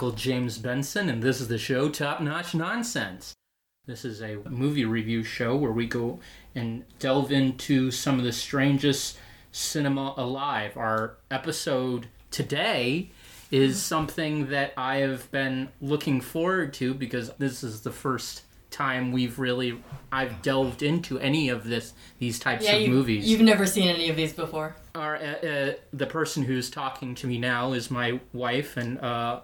Michael James Benson, and this is the show Top Notch Nonsense. This is a movie review show where we go and delve into some of the strangest cinema alive. Our episode today is something that I have been looking forward to because this is the first time we've really I've delved into any of this these types Yeah, of you, movies. you've never seen any of these before. Our, uh, uh, the person who's talking to me now is my wife and uh,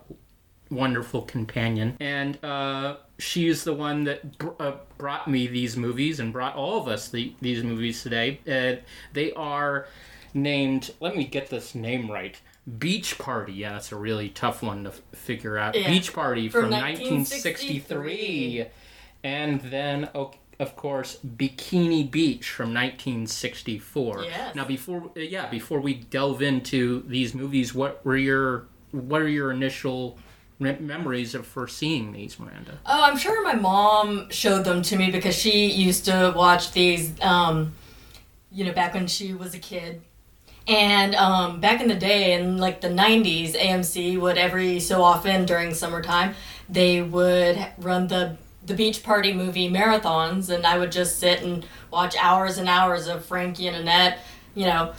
wonderful companion, and uh, she's the one that br- uh, brought me these movies and brought all of us the, these movies today. Uh, they are named. Let me get this name right. Beach Party. Yeah, that's a really tough one to f- figure out. Yeah. Beach Party From from 1963. 1963. And then, o- of course, Bikini Beach from 1964. Yes. Now, before uh, yeah, before we delve into these movies, what were your what are your initial memories of first seeing these, Maranda? Oh, I'm sure my mom showed them to me because she used to watch these, um, you know, back when she was a kid. And um, back in the day, in like the 90s, AMC would every so often during summertime, they would run the the beach party movie marathons, and I would just sit and watch hours and hours of Frankie and Annette, you know,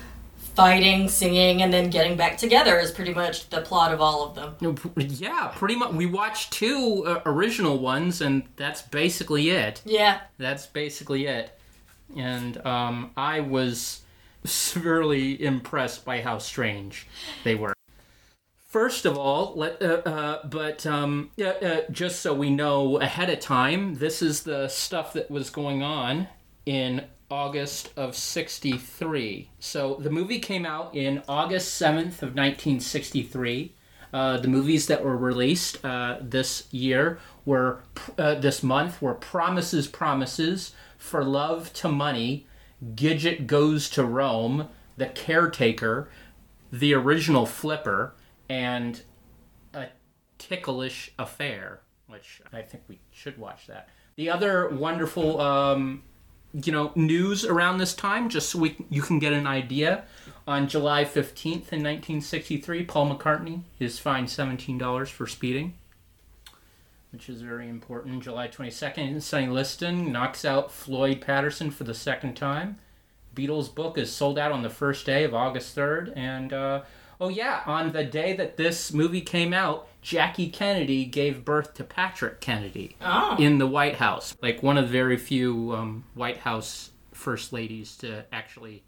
fighting, singing, and then getting back together is pretty much the plot of all of them. Yeah, pretty much. We watched two uh, original ones, and that's basically it. Yeah, That's basically it. And um, I was severely impressed by how strange they were. First of all, let, uh, uh, but um, uh, just so we know ahead of time, this is the stuff that was going on in August of 63. So the movie came out in August 7th of 1963. Uh, the movies that were released uh, this year were uh, this month were Promises, Promises, For Love to Money, Gidget Goes to Rome, The Caretaker, The Original Flipper, and A Ticklish Affair, which I think we should watch that. The other wonderful, um, you know, news around this time, just so we, you can get an idea. On July 15th in 1963, Paul McCartney is fined $17 for speeding which is very important. July 22nd, Sonny Liston knocks out Floyd Patterson for the second time. Beatles book is sold out on the first day of August 3rd. And, uh, oh, yeah, on the day that this movie came out, Jackie Kennedy gave birth to Patrick Kennedy Oh. in the White House. Like one of the very few um, White House first ladies to actually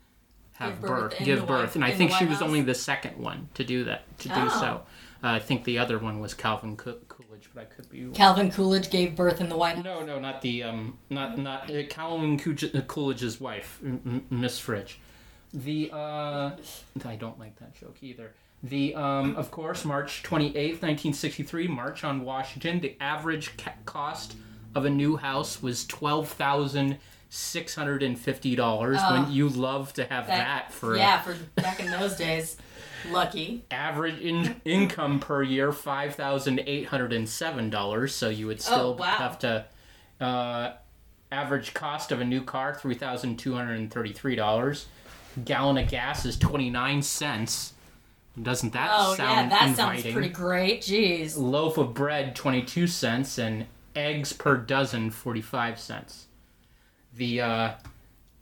have Give birth, birth give birth. White- and I think she was House? only the second one to do that, to do Oh. so. Uh, I think the other one was Calvin Coo- Coolidge, but I could be Wrong. Calvin Coolidge gave birth in the White House. no, no, not the um, not not uh, Calvin Coolidge's wife, Miss Fridge. The uh, I don't like that joke either. The um, of course, March twenty eighth, nineteen sixty three, March on Washington. The average ca- cost of a new house was twelve thousand six hundred and fifty dollars. Oh. when you love to have that, for yeah, for back in those days. Lucky. average in- income per year five thousand eight hundred and seven dollars. So you would still wow. have to. Uh, average cost of a new car three thousand two hundred and thirty three dollars. Gallon of gas is twenty nine cents. Doesn't that? Oh sound yeah, that inviting? sounds pretty great. Jeez. Loaf of bread twenty two cents and eggs per dozen forty five cents. The uh,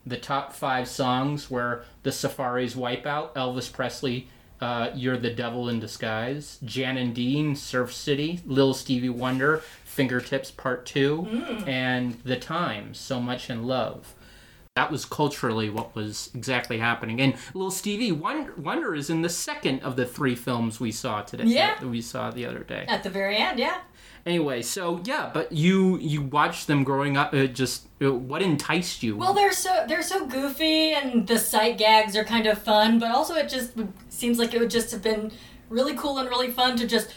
the top five songs were The Surfaris Wipeout, Elvis Presley, uh, You're the Devil in Disguise, Jan and Dean, Surf City, Lil Stevie Wonder, Fingertips Part 2, and The Tymes, So Much in Love. That was culturally what was exactly happening. And Little Stevie Wonder, Wonder is in the second of the three films we saw today. Yeah. That we saw the other day. At the very end, yeah. Anyway, so yeah, but you you watched them growing up. Uh, just uh, what enticed you? Well, they're so they're so goofy, and the sight gags are kind of fun. But also, it just seems like it would just have been really cool and really fun to just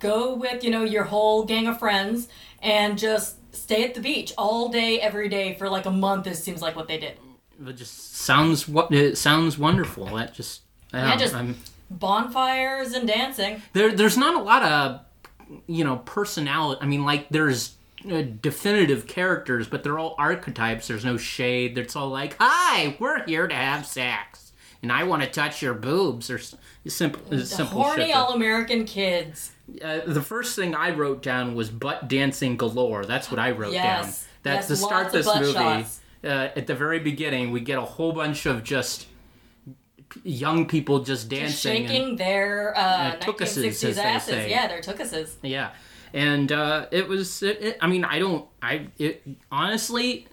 go with you know your whole gang of friends and just stay at the beach all day, every day for like a month. It seems like what they did. it just sounds what it sounds wonderful. That just yeah, just- I'm, Bonfires and dancing. there. There's not a lot of you know personality. I mean, like there's uh, definitive characters, but they're all archetypes. There's no shade. It's all like, "Hi, we're here to have sex." and I want to touch your boobs or simple simple Horny all American kids. Uh, the first thing I wrote down was butt dancing galore. That's what I wrote Yes. down. That's Yes, to start of this movie. Uh, at the very beginning, we get a whole bunch of just young people just dancing. and- Shaking their uh, tookuses, 1960s as they asses. say. Yeah, their tookuses. Yeah, and uh, it was. It, it, I mean, I don't. I it honestly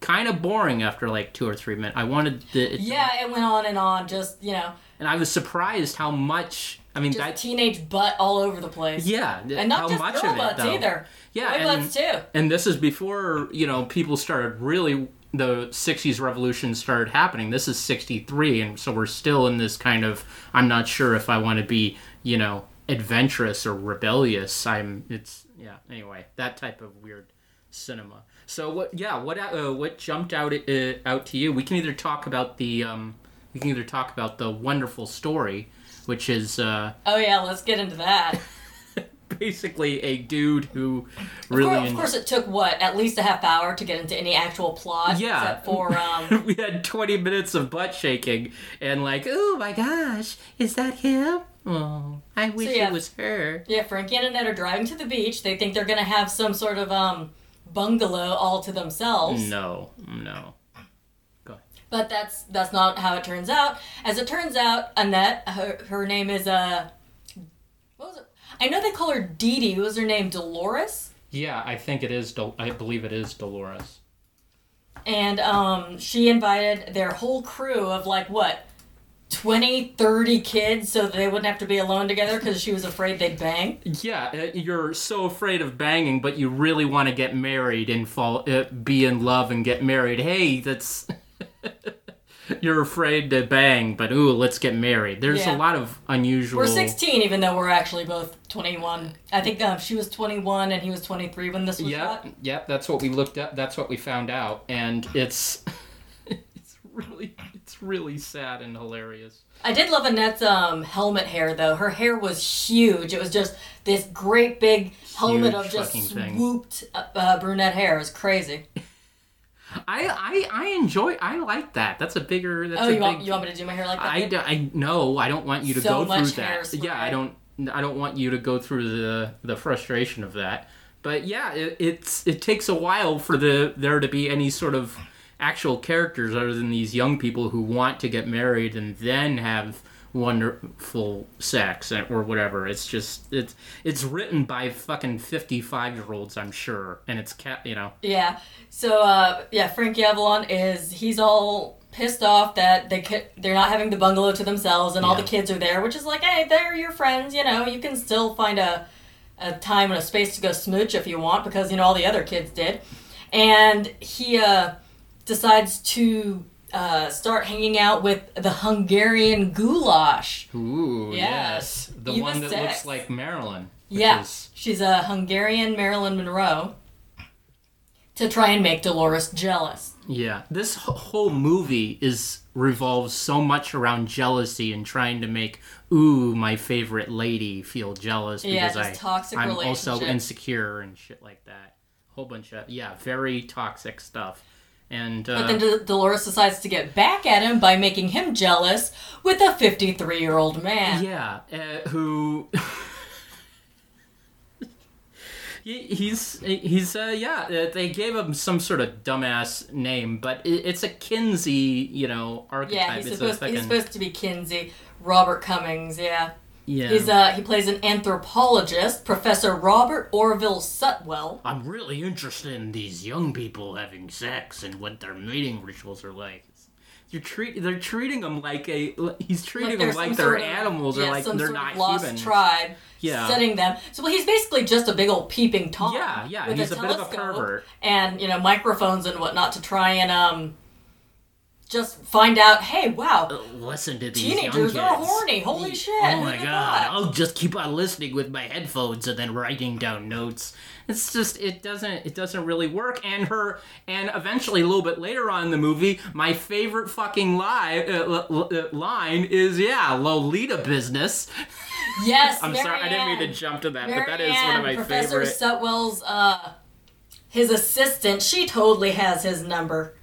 kind of boring after like two or three minutes. I wanted the. Yeah, it went on and on. Just you know, and I was surprised how much. I mean, just that. teenage butt all over the place. Yeah, and not how just much girl of it butts though. either. Yeah, Boy and- butts too. And this is before you know people started really the '60s revolution started happening. This is '63, and so we're still in this kind of. I'm not sure if I want to be you know adventurous or rebellious. I'm. It's yeah. Anyway, that type of weird cinema. So what? Yeah. What? Uh, what jumped out uh, out to you? We can either talk about the. Um, we can either talk about the wonderful story, which is uh, Oh yeah, let's get into that. basically a dude who Of really. course, of course, it took what at least a half hour to get into any actual plot. Yeah. except for um, we had 20 minutes of butt shaking and like, oh my gosh, is that him? Oh, I wish yeah. it was her. yeah, Frankie and Annette are driving to the beach. They think they're gonna have some sort of um bungalow all to themselves. No, no. But that's that's not how it turns out. As it turns out, Annette, her, her name is uh, what was it? I know they call her Dee Dee. What was her name? Dolores. Yeah, I think it is. Dol- I believe it is Dolores. And um, she invited their whole crew of like what, 20, 30 kids, so they wouldn't have to be alone together because she was afraid they'd bang. Yeah, uh, you're so afraid of banging, but you really want to get married and fall, uh, be in love and get married. Hey, that's. You're afraid to bang, but ooh, let's get married. There's Yeah. a lot of unusual. We're 16, even though we're actually both 21. I think um, she was 21 and he was 23 when this was Yep, shot. yep. That's what we looked up. That's what we found out, and it's it's really it's really sad and hilarious. I did love Annette's um, helmet hair, though. Her hair was huge. It was just this great big helmet Huge of just swooped uh, uh, brunette hair. It was crazy. I I I enjoy. I like that. That's a bigger. That's oh, a you big, want, you want me to do my hair like that? I I no. I don't want you to So go through that. hairspray. Yeah, I don't. I don't want you to go through the the frustration of that. But yeah, it, it's it takes a while for the there to be any sort of actual characters other than these young people who want to get married and then have wonderful sex or whatever. It's just it's it's written by fucking fifty five year olds, I'm sure, and it's cat. You know. Yeah. So uh, yeah, Frankie Avalon is he's all pissed off that they they're not having the bungalow to themselves and all Yeah. the kids are there, which is like, hey, they're your friends. You know, you can still find a a time and a space to go smooch if you want because you know all the other kids did, and he uh, decides to. Uh, start hanging out with the Hungarian goulash. Ooh, Yes. yes. The Eva one that looks like Marilyn. Yeah, is- she's a Hungarian Marilyn Monroe. To try and make Dolores jealous. yeah. This whole movie is revolves so much around jealousy and trying to make ooh my favorite lady feel jealous Yeah, because just I toxic I'm also insecure and shit like that. Whole bunch of yeah, very toxic stuff. And uh, But then D- Dolores decides to get back at him by making him jealous with a 53 year old man. Yeah, uh, who He- he's he's uh, yeah. uh, They gave him some sort of dumbass name, but it, it's a Kinsey, you know, archetype. Yeah, he's it's supposed, a he's supposed to be Kinsey. Robert Cummings, yeah. Yeah. He's uh he plays an anthropologist, Professor Robert Orville Sutwell. I'm really interested in these young people having sex and what their mating rituals are like. You're treat they're treating them like a he's treating they're them like they're sort of- animals yeah, or like some they're sort of not lost human. tribe Yeah. setting them. So well, he's basically just a big old peeping tom. Yeah, yeah, with he's a bit of a pervert. and you know microphones and whatnot to try and um just find out. Hey, wow, Listen to these young teenagers are horny. Holy shit! Oh my god, thought? I'll just keep on listening with my headphones and then writing down notes. It's just it doesn't it doesn't really work and her and eventually a little bit later on in the movie, my favorite fucking lie, uh, l- l- uh, line is yeah, Lolita business. Yes, I'm sorry, I didn't mean to jump to that, but that is one of my Professor favorite. Sutwell's uh his assistant, she totally has his number.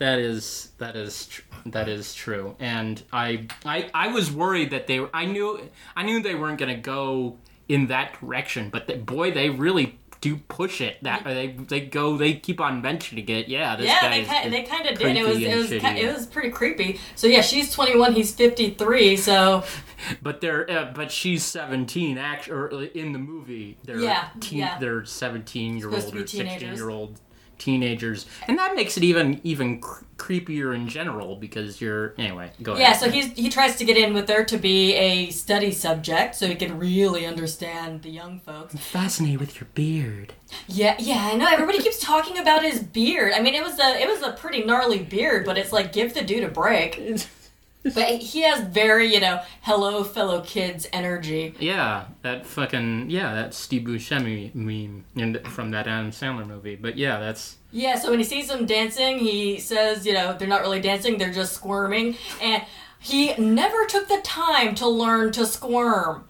That is that is tr- that is true, and I I I was worried that they were. I knew I knew they weren't gonna go in that direction, but the, boy, they really do push it. That they they go they keep on mentioning it. Yeah, this yeah, guy they is kind, they kind of did. It was it and was shitty. it was pretty creepy. So yeah, she's 21, he's 53. So But they're uh, but she's seventeen. Actually, in the movie, they're Yeah, teen, yeah. they're seventeen year old or sixteen year old teenagers, and that makes it even even cr- creepier in general because you're anyway. Go yeah, ahead. Yeah, so he's he tries to get in with her to be a study subject, so he can really understand the young folks. fascinated with your beard. Yeah, yeah, I know. Everybody keeps talking about his beard. I mean, it was a it was a pretty gnarly beard, but it's like give the dude a break. But he has very, you know, hello fellow kids energy. Yeah, that fucking yeah, that Steve Buscemi meme in, from that Adam Sandler movie. But yeah, that's Yeah, so when he sees them dancing, he says, you know, they're not really dancing, they're just squirming. And he never took the time to learn to squirm.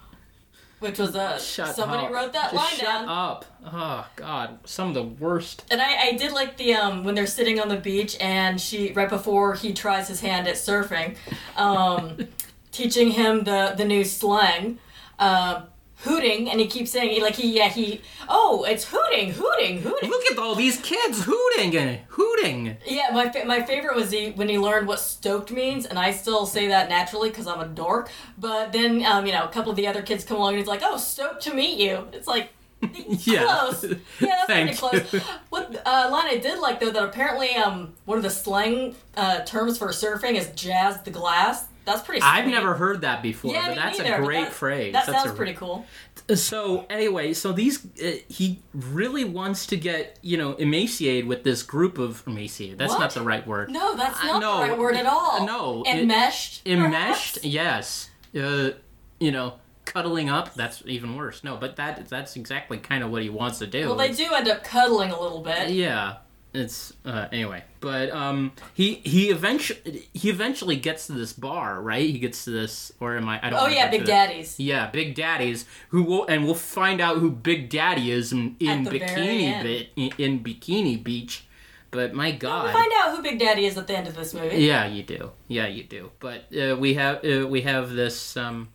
Which was a shut somebody up. wrote that Just line shut down. up. Oh God, some of the worst. And I, I did like the um when they're sitting on the beach and she right before he tries his hand at surfing, um, teaching him the the new slang, um, hooting, and he keeps saying he like he yeah he oh it's hooting hooting hooting. Look at all these kids hooting and hooting. Yeah, my fa- my favorite was he when he learned what stoked means, and I still say that naturally because I'm a dork. But then um you know a couple of the other kids come along and he's like oh stoked to meet you. It's like. Yeah. Close. Yeah, that's pretty close. you. What uh, line I did like though that apparently um one of the slang uh, terms for surfing is jazz the glass. That's pretty. I've never heard that before, Yeah, but that's neither, a great that- phrase. That That's sounds a- pretty cool. So anyway, so these uh, he really wants to get you know emaciated with this group of emaciated. That's What? not the right word. No, that's not know. the right word at all. No, it- enmeshed. Enmeshed, yes. Uh, you know, cuddling up. That's even worse. No, but that that's exactly kind of what he wants to do. Well, they do end up cuddling a little bit. Yeah, it's uh, anyway. But um, he he eventually he eventually gets to this bar, right? He gets to this, or am I? I don't. Oh yeah, Big Daddies. Yeah, Big Daddies, who will, and we'll find out who Big Daddy is in, in At the very Bikini. Bit in, in Bikini Beach. But my God, find out who Big Daddy is at the end of this movie. yeah, you do, yeah, you do. But uh, we have uh, we have this um,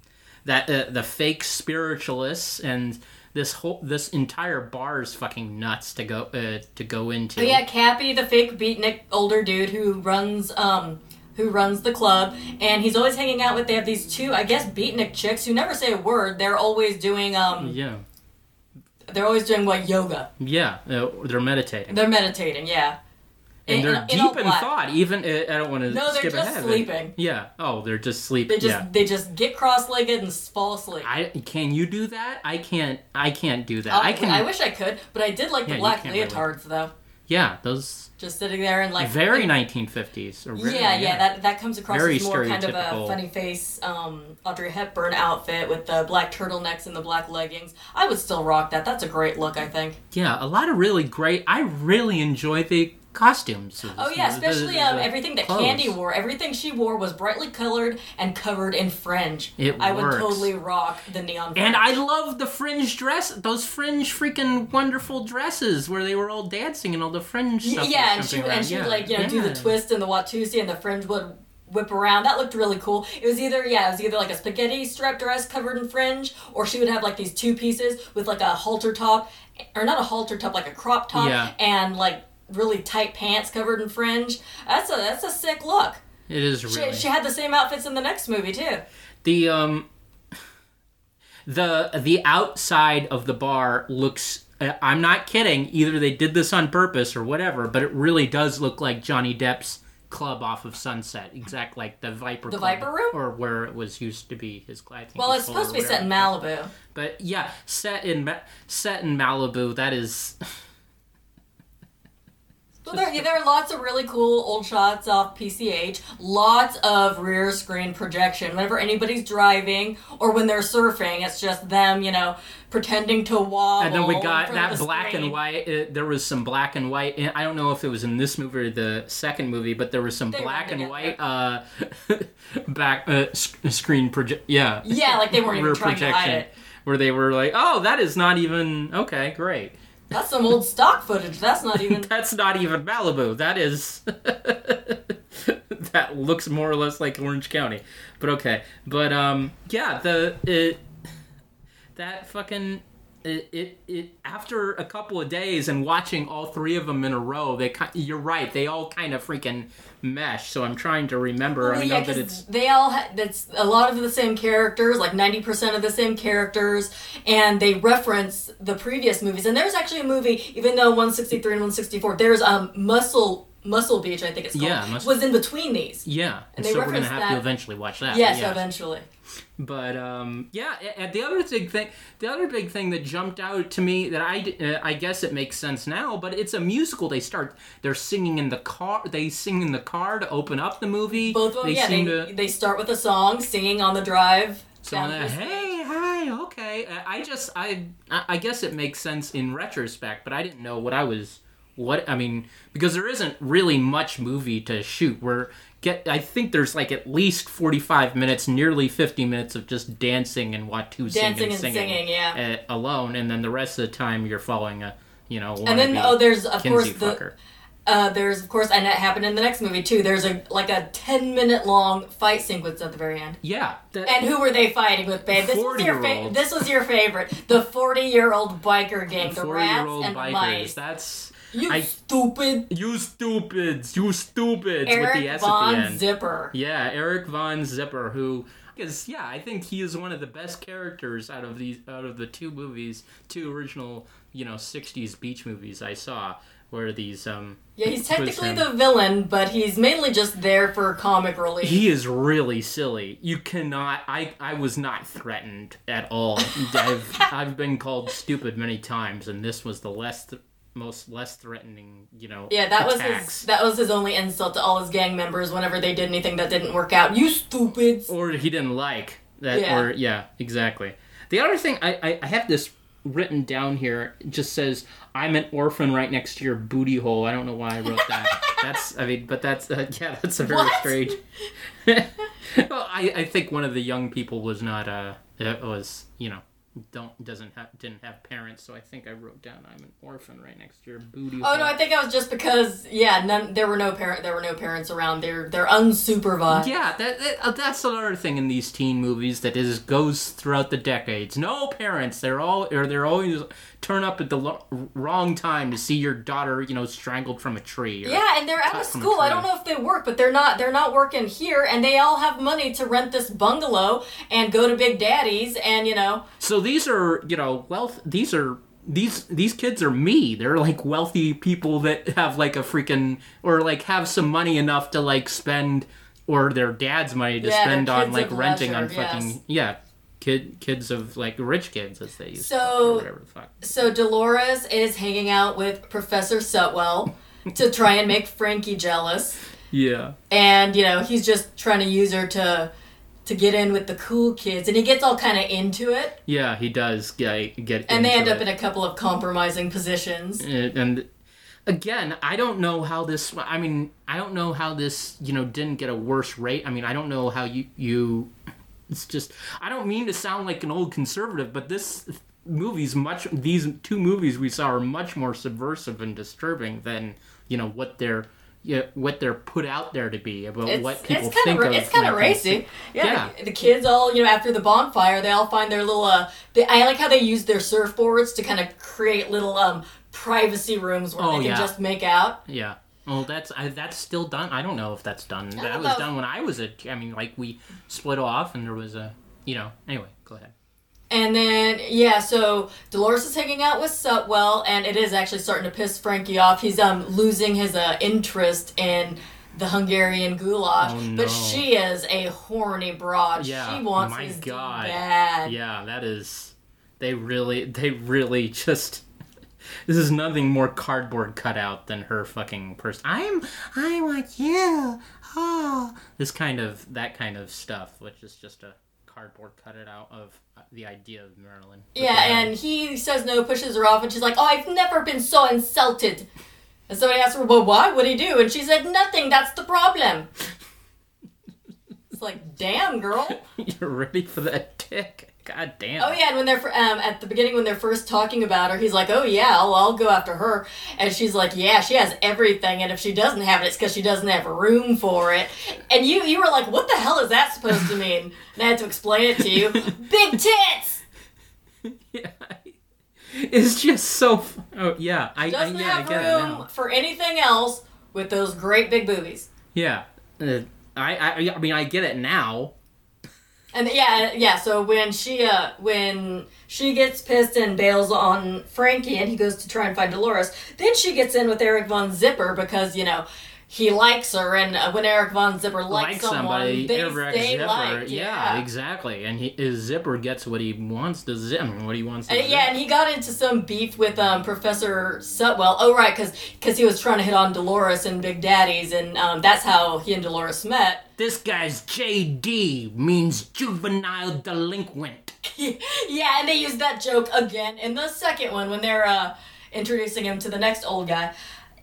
that uh, the fake spiritualists and this whole this entire bar is fucking nuts to go uh, to go into. Oh yeah, Cappy, the fake beatnik older dude who runs um who runs the club, and he's always hanging out with. They have these two, I guess, beatnik chicks who never say a word. They're always doing um yeah, they're always doing what yoga. yeah, uh, they're meditating. They're meditating, yeah. And In- they're in- in deep in black. thought. Even uh, I don't want to skip ahead. No, they're skip just ahead. sleeping. Yeah. Oh, they're just sleeping. They just yeah. they just get cross-legged and fall asleep. I can you do that? I can't. I can't do that. Um, I can. I wish I could, but I did like Yeah, the black can't really. leotards though. yeah, those Just sitting there and like very 1950s. Or very, yeah, yeah, that that comes across Very as more kind of a funny face um, Audrey Hepburn outfit with the black turtlenecks and the black leggings. I would still rock that. That's a great look, I think. Yeah, a lot of really great. I really enjoy the costumes. Oh yeah, especially um, everything that clothes. Candy wore. Everything she wore was brightly colored and covered in fringe. It I would totally rock the neon. Fringe. And I love the fringe dress, those fringe freaking wonderful dresses where they were all dancing and all the fringe stuff. yeah, and she and she Yeah, would like you know do the twist and the Watusi and the fringe would whip around. That looked really cool. It was either yeah, it was either like a spaghetti strap dress covered in fringe, or she would have like these two pieces with like a halter top, or not a halter top, like a crop top, Yeah. and like really tight pants covered in fringe. That's a that's a sick look. It is She, really. she had the same outfits in the next movie too. the um the the outside of the bar looks uh, i'm not kidding either they did this on purpose or whatever but it really does look like johnny depp's club off of sunset exact like the viper The Club, Viper Room? or where it was used to be his think Well, it's supposed to be set in. Malibu. but yeah set in set in malibu that is Well, there, there are lots of really cool old shots off PCH. Lots of rear screen projection. Whenever anybody's driving or when they're surfing, it's just them, you know, pretending to wobble. and then we got that black and white. Uh, there was some black and white. I don't know if it was in this movie or the second movie, but there was some They black and white uh, back uh, sc- screen project. Yeah, Yeah, like they weren't even trying to hide it. where they were like, "Oh, that is not even okay. Great." That's some old stock footage. That's not even. That's not even Malibu. That is. that looks more or less like Orange County. But okay. But um, yeah, the it, that fucking it, it it after a couple of days and watching all three of them in a row, they you're right. They all kind of freaking mesh. So I'm trying to remember. I Well, know yeah, that 'cause it's they all ha- that's a lot of the same characters, like ninety percent of the same characters, and they reference the previous movies. And there's actually a movie, even though one sixty three and one sixty four, there's um Muscle Muscle Beach, I think it's called, Yeah, was in between these. yeah. And they so we're gonna have to that- eventually watch that. Yes, yeah. eventually. But um, yeah, and the other big thing, the other big thing that jumped out to me that I, uh, I guess it makes sense now, but it's a musical. They start, they're singing in the car. They sing in the car to open up the movie. Both of them, they yeah, they, to. they start with a song, singing on the drive. So down that, hey, hi, okay. I I just, I, I I guess it makes sense in retrospect, but I didn't know what I was, what I mean, because there isn't really much movie to shoot. We're get, I think there's like at least forty five minutes, nearly fifty minutes of just dancing and Watu Dancing and and singing, singing, yeah. uh, alone, and then the rest of the time you're following a, you know, And then oh, there's of course Kinsey the fucker. uh, there's of course, and that happened in the next movie too. There's a like a ten minute long fight sequence at the very end. Yeah, that, And who were they fighting with, babe? This was your fa- This was your favorite. The forty-year-old biker gang, the rats forty-year-old and the bikers. mice. That's You I- stupid you stupids, you stupids with the Eric S at the Von end. Zipper. Yeah, Eric Von Zipper, who is yeah, I think he is one of the best characters out of these out of the two movies, two original you know '60s beach movies I saw, where these um Yeah, he's technically the villain, but he's mainly just there for comic relief. He is really silly. You cannot. I I was not threatened at all. I've I've been called stupid many times, and this was the less th- most less threatening. You know. yeah, that was his. That was his only insult to all his gang members whenever they did anything that didn't work out. You stupids. or he didn't like that Yeah. or yeah exactly the other thing I, I i have this written down here it just says i'm an orphan right next to your booty hole i don't know why i wrote that that's i mean but that's uh, yeah that's a very What? strange well, I, I think one of the young people was not uh it was you know don't doesn't have didn't have parents so i think i wrote down i'm an orphan right next to your booty Oh hole no, I think that was just because yeah, none, there were no parent, there were no parents around. They're they're unsupervised. Yeah, that, that uh, that's another thing in these teen movies that is goes throughout the decades. No parents, they're all or they're always turn up at the lo- wrong time to see your daughter, you know, strangled from a tree. Yeah, and they're out of a school. I don't know if they work, but they're not. They're not working here, and they all have money to rent this bungalow and go to Big Daddy's, and you know, So these are, you know, wealth. These are these these kids are me. They're like wealthy people that have like a freaking or like have some money enough to like spend or their dad's money to Yeah, spend on like renting on fucking yes. yeah. Kid, kids of like rich kids as they used to, So- whatever the fuck. so Dolores is hanging out with Professor Sutwell to try and make Frankie jealous, Yeah. and you know he's just trying to use her to to get in with the cool kids, and he gets all kind of into it, Yeah, he does get get. and they end up it. in a couple of compromising positions. and, and again, I don't know how this. I mean, I don't know how this. You know, didn't get a worse rate. I mean, I don't know how you you. It's just. I don't mean to sound like an old conservative, but this movie's much. These two movies we saw are much more subversive and disturbing than you know what they're. Yeah, what they're put out there to be about It's, what people it's think of of. it's kind of when it comes to- racy. Yeah, Yeah. The, kids all you know after the bonfire, they all find their little. Uh, they, I like how they use their surfboards to kind of create little um privacy rooms where Oh, they can yeah. just make out. Yeah. Well, that's I, that's still done. I don't know if that's done. That was know. done when I was a. I mean, like we split off, and there was a. You know. Anyway, go ahead. And then yeah, so Dolores is hanging out with Sutwell, and it is actually starting to piss Frankie off. He's um losing his uh interest in the Hungarian goulash, Oh, no. but she is a horny broad. Yeah, she wants my his God. Bad. Yeah, that is. They really, they really just. This is nothing more cardboard cutout than her fucking person. I'm, I want you. Oh, this kind of that kind of stuff, which is just a cardboard cutout out of uh, the idea of Marilyn. Yeah, and he says no, pushes her off, and she's like, "Oh, I've never been so insulted." And somebody asks her, "Well, why? What did he do?" And she said, "Nothing. That's the problem." it's like, damn, girl. you're ready for that dick. God damn. Oh yeah, and when they're um, at the beginning when they're first talking about her, he's like, "Oh yeah, I'll, I'll go after her," and she's like, "Yeah, she has everything, and if she doesn't have it, it's because she doesn't have room for it." And you you were like, "What the hell is that supposed to mean?" And I had to explain it to you. Big tits Yeah. It's just so. f- Oh yeah, I, I doesn't yeah I have get it room for anything else with those great big boobies. Yeah, uh, I, I I mean I get it now. And yeah, yeah. So when she uh when she gets pissed and bails on Frankie, and he goes to try and find Dolores, then she gets in with Eric von Zipper because you know he likes her, and uh, when Eric von Zipper likes, like someone, somebody, they Eric stay Zipper. liked. yeah, exactly. And he, his zipper gets what he wants to zip. What he wants to And, yeah, and he got into some beef with um, Professor Sutwell. Oh, right, because because he was trying to hit on Dolores and Big Daddies, and um, that's how he and Dolores met. This guy's JD means juvenile delinquent. yeah, and they used that joke again in the second one when they're uh, introducing him to the next old guy.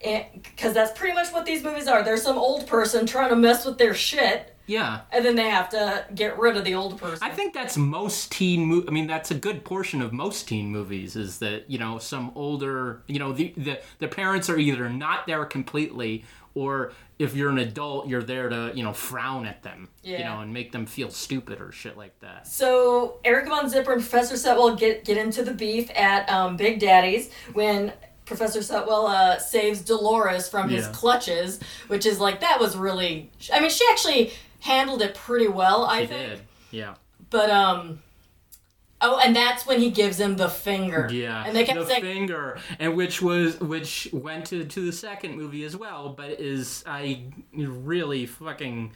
Because that's pretty much what these movies are. There's some old person trying to mess with their shit, Yeah. and then they have to get rid of the old person. I think that's most teen. Mo- I mean, that's a good portion of most teen movies. Is that you know some older, you know, the the the parents are either not there completely, or if you're an adult, you're there to you know frown at them, yeah. you know, and make them feel stupid or shit like that. So Eric Von Zipper and Professor Sutwell get get into the beef at um, Big Daddy's when Professor Sutwell uh, saves Dolores from his Yeah. clutches, which is like that was really. I mean, she actually handled it pretty well, I think. did. Yeah. But um. Oh, and that's when he gives him the finger. Yeah, And they kept the saying, finger, and which was which went to to the second movie as well, but is I really fucking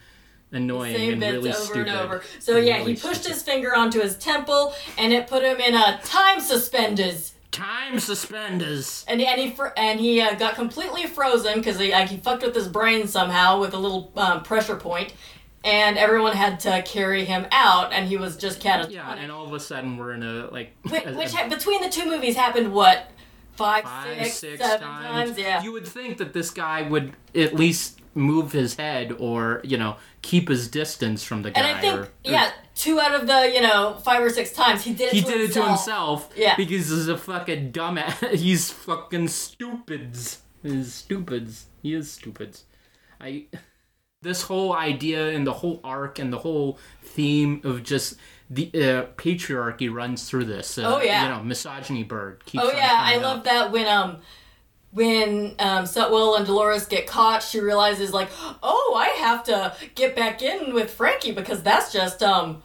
annoying same and bits really over stupid. and over. So yeah, Really he pushed stupid. his finger onto his temple, and it put him in a time suspenders. Time suspenders. And, and he fr- and he uh, got completely frozen because he like, he fucked with his brain somehow with a little um, pressure point, and everyone had to carry him out, and he was just catatonic. Yeah, and all of a sudden we're in a like which, a- which ha- between the two movies happened what five, five, six, six seven times. times. Yeah. You would think that this guy would at least move his head or you know keep his distance from the guy. and I think or, yeah, two out of the you know five or six times he did it. He to did it to himself. Yeah. Because he's a fucking dumbass. He's fucking stupids. He's stupids. He is stupids. I. This whole idea and the whole arc and the whole theme of just the uh, patriarchy runs through this. Uh, Oh, yeah. You know, misogyny bird. Keeps Oh yeah, I coming love that when um when um Sutwell and Dolores get caught, she realizes like, oh, I have to get back in with Frankie because that's just um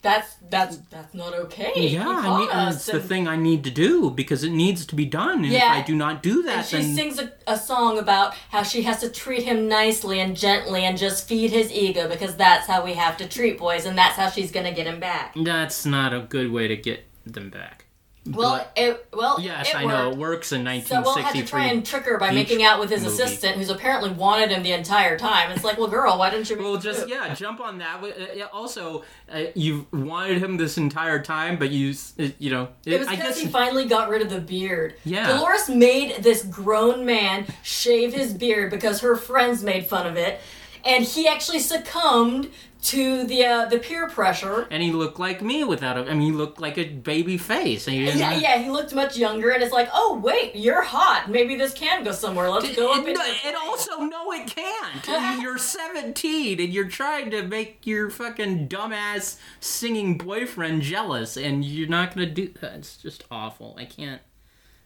that's that's that's not okay. Yeah, I mean, it's the thing I need to do because it needs to be done. And Yeah. if I do not do that, And she then sings a, a song about how she has to treat him nicely and gently and just feed his ego because that's how we have to treat boys and that's how she's gonna get him back. that's not a good way to get them back. Well, But- it well yes, it I know it works in 1963. So 1963. Will had to try and trick her by making out with his movie. assistant, who's apparently wanted him the entire time. It's like, well, girl, why didn't you? Well, just yeah, jump on that. Uh, Also, uh, you've wanted him this entire time, but you, you know, It was I because guess he finally got rid of the beard. Yeah. Dolores made this grown man shave his beard because her friends made fun of it, and he actually succumbed to the uh, the peer pressure. and he looked like me without a. I mean, he looked like a baby face. He Yeah, yeah, he looked much younger, and it's like, oh wait, you're hot. Maybe this can go somewhere. Let's go up no- and also, no, it can't. you're 17 and you're trying to make your fucking dumbass singing boyfriend jealous, and you're not gonna do that. It's just awful. I can't.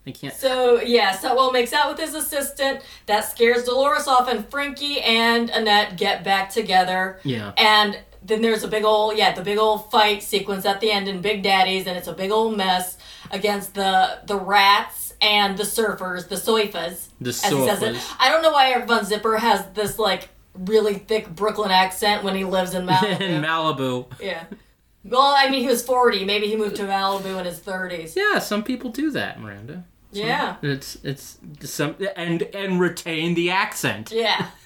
I can't. So yeah, Sutwell makes out with his assistant. That scares Dolores off, and Frankie and Annette get back together. Yeah. And then there's a big old yeah, the big old fight sequence at the end in Big Daddy's, and it's a big old mess against the the rats and the surfers, the soifas. The as he says it. soifas. I don't know why Eric Von Zipper has this like really thick Brooklyn accent when he lives in Malibu. In Malibu. yeah. Well, I mean, he was 40. Maybe he moved to Malibu in his 30s. Yeah, some people do that, Maranda. Yeah. It's it's some and and retain the accent. Yeah.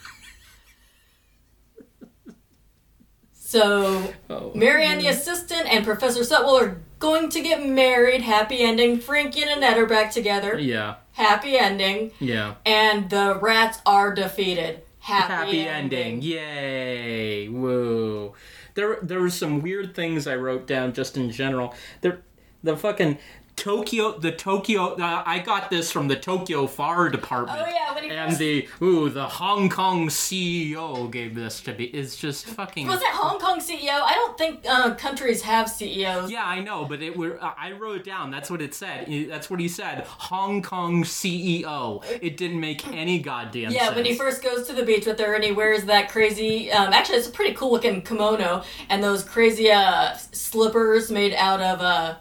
So, Oh. Marianne, the assistant, and Professor Sutwell are going to get married. Happy ending. Frankie and Annette are back together. Yeah. Happy ending. Yeah. And the rats are defeated. Happy, Happy ending. Yay. Woo. there there were some weird things I wrote down just in general. There, the fucking Tokyo, the Tokyo. Uh, I got this from the Tokyo Fire Department. Oh, yeah, when he and first- the ooh, the Hong Kong CEO gave this to me. It's just fucking. Was it Hong Kong CEO? I don't think uh, countries have CEOs. Yeah, I know, but it were. I wrote it down. That's what it said. That's what he said. Hong Kong CEO. It didn't make any goddamn sense. Yeah, sense. when he first goes to the beach with her and he wears that crazy, um, actually, it's a pretty cool looking kimono and those crazy uh, slippers made out of uh,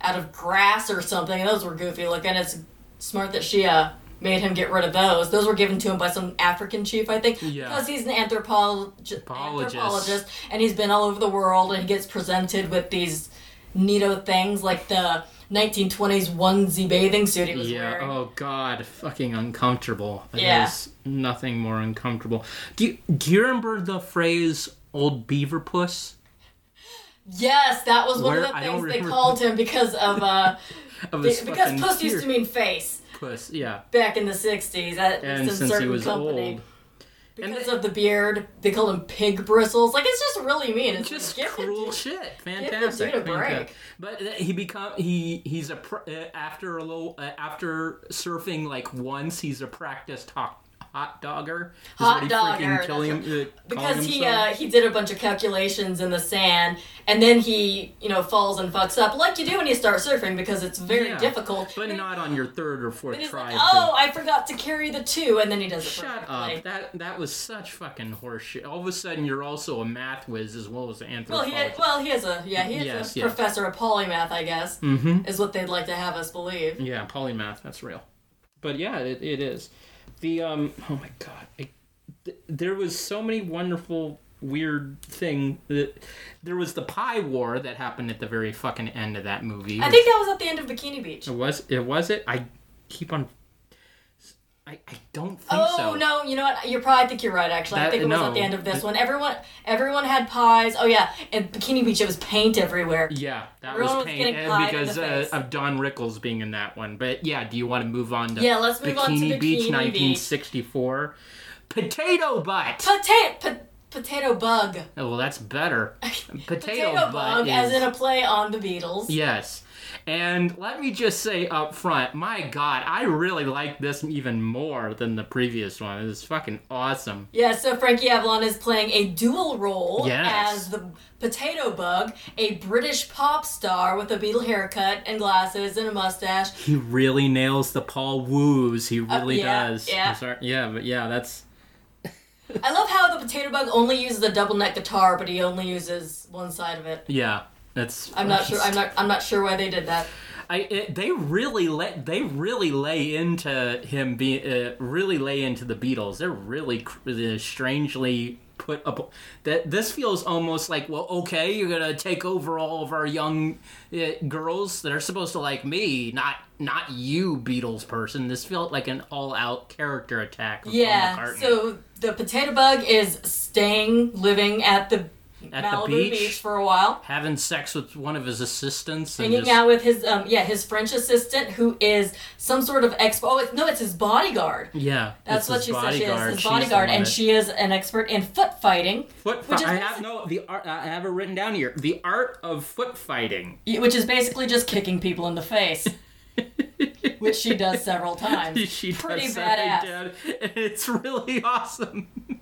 out of grass or something. Those were goofy looking. It's smart that she uh, made him get rid of those. Those were given to him by some African chief, I think, Yeah. because he's an anthropolog- Apologist. anthropologist and he's been all over the world and he gets presented with these neato things like the 1920s onesie bathing suit he was Yeah. wearing. Oh God, fucking uncomfortable. There's Yeah. nothing more uncomfortable. Do you, Do you remember the phrase "old beaver puss"? Yes, that was one Where- of the things they called him because of uh Of be- because puss used to mean face puss. Yeah. back in the '60s. At And since he certain was company. old, because of the beard, they called him pig bristles. Like it's just really mean. It's just give the cruel dude- shit. Fantastic. break. fantastic. But he become he he's a uh, after a little uh, after surfing like once he's a practiced hot hot dogger. Hot dogger, uh, Because he uh, he did a bunch of calculations in the sand, and then he you know falls and fucks up like you do when you start surfing because it's very Yeah, difficult. but And not on your third or fourth try. like, oh, I forgot to carry the two, and then he does it Shut perfectly. up! That that was such fucking horseshit. All of a sudden, you're also a math whiz as well as an Well, he anthropologist. well he has a yeah he is Yes, a yes. professor of polymath, I guess, mm-hmm. is what they'd like to have us believe. Yeah, polymath. That's real. But yeah, it, it is. The um. Oh my god. I, th- there was so many wonderful weird thing that there was the pie war that happened at the very fucking end of that movie. I think that was at the end of Bikini Beach. it was. It was it. I keep on. I, I don't think so. Oh so. no, you know what? You're probably I think you're right. Actually, I think it was no. at the end of this one. Everyone, everyone had pies. Oh yeah, at Bikini Beach it was paint everywhere. Yeah, that Everyone was was pied in because uh, of Don Rickles being in that one. But yeah, do you want to move on to Yeah, let's move Bikini on to Bikini Beach, Beach. 1964? Potato butt. Potato, po- potato bug, oh, well, that's better. Potato, potato bug, is, as in a play on the Beatles. yes. And let me just say up front, my God, I really like this even more than the previous one. It's fucking awesome. Yeah, so Frankie Avalon is playing a dual role Yes. as the potato bug, a British pop star with a Beatle haircut and glasses and a mustache. He really nails the Paul Woos. He really Uh, yeah, does. yeah. Yeah, but yeah, that's I love how the potato bug only uses a double neck guitar, but he only uses one side of it. yeah. That's. I'm not sure. I'm not. I'm not sure why they did that. I it, they really let they really lay into him be uh, really lay into the Beatles. They're really uh, strangely put up. That this feels almost like well, okay, you're gonna take over all of our young uh, girls that are supposed to like me, not not you, Beatles person. This felt like an all out character attack. Yeah. So the potato bug is staying, living at the At the beach? beach. for a while, having sex with one of his assistants and hanging just, out with his um yeah his French assistant who is some sort of expert. Oh no, it's his bodyguard. yeah, That's what she said. She is his She's bodyguard, and she is an expert in foot fighting, Foot Which is I have no the art. I have it written down here. The art of foot fighting. which is basically just kicking people in the face, which she does several times. she Pretty does badass. And it's really awesome.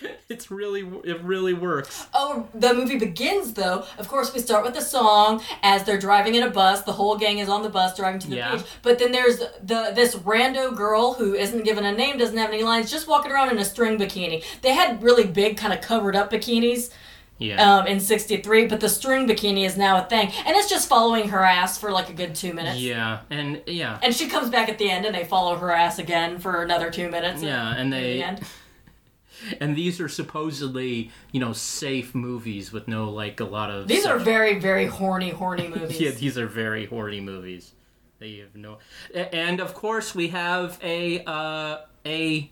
it's really it really works. Oh, the movie begins though. Of course, we start with the song as they're driving in a bus. The whole gang is on the bus driving to the Yeah. beach. But then there's the this rando girl who isn't given a name, doesn't have any lines, just walking around in a string bikini. They had really big, kind of covered up bikinis Yeah. um, in '63, but the string bikini is now a thing, and it's just following her ass for like a good two minutes. yeah, and yeah, And she comes back at the end, and they follow her ass again for another two minutes. yeah, and the they end. And these are supposedly you know safe movies with no like a lot of. These are very, very horny, horny movies. Yeah, these are very horny movies. They have no, and of course we have a uh, a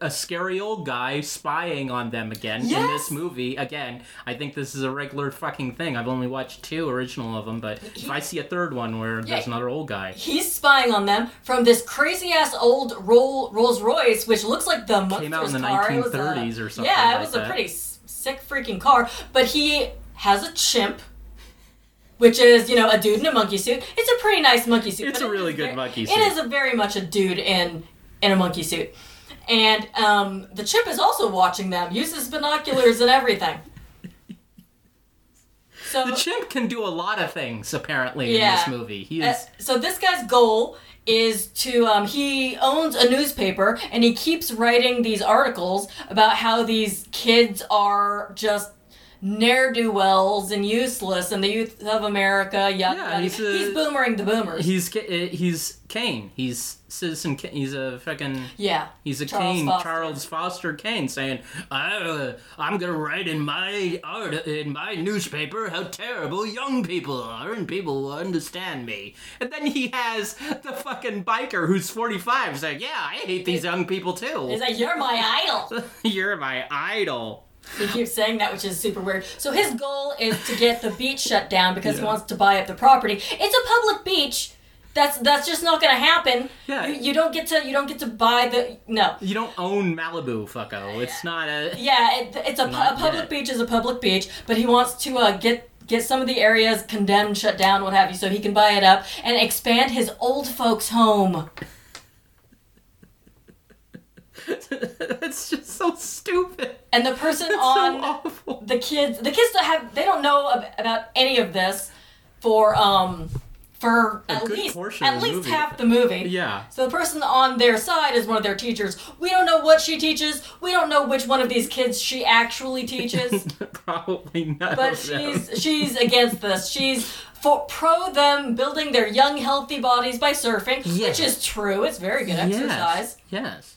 a scary old guy spying on them again in this movie. Again, I think this is a regular fucking thing. I've only watched two original of them, but if I see a third one where there's another old guy, He's spying on them from this crazy ass old Roll, Rolls Royce, which looks like the Came out in the car. It was a- 1930s or something Yeah, it like was a that. pretty sick freaking car, but he has a chimp. Which is, you know, a dude in a monkey suit. It's a pretty nice monkey suit. It's a really is good very- monkey suit. It is a very much a dude in in a monkey suit. And um, the chimp is also watching them, uses binoculars and everything. So The chimp can do a lot of things apparently in this movie. He Uh, so this guy's goal is to um, he owns a newspaper and he keeps writing these articles about how these kids are just ne'er-do-wells and useless and the youth of america yada, Yeah, yada. he's He's, boomering the boomers he's uh, he's Kane. He's Citizen. Kane. He's a fucking. yeah He's a Charles Kane, Foster. Charles Foster Kane, saying, uh, "I'm gonna write in my art in my newspaper how terrible young people are, and people will understand me." And then he has the fucking biker who's 45 saying, "Yeah, I hate these young people too. he's like you're my idol You're my idol." He keeps saying that which is super weird so his goal is to get the beach shut down because he wants to buy up the property it's a public beach that's that's just not gonna happen Yeah. you, you don't get to you don't get to buy the no You don't own Malibu, fucko. It's not a. Yeah, it, it's a, a public yet. beach is a public beach, but he wants to uh, get get some of the areas condemned, shut down, what have you, so he can buy it up and expand his old folks' home. it's just so stupid. And the person It's on so awful. the kids, the kids don't have they don't know ab- about any of this for um for at least at least movie. half the movie. Yeah. So the person on their side is one of their teachers. We don't know what she teaches. We don't know which one of these kids she actually teaches. Probably not. But she's she's against this. She's for pro them building their young healthy bodies by surfing, Yes. which is true. It's very good exercise. Yes.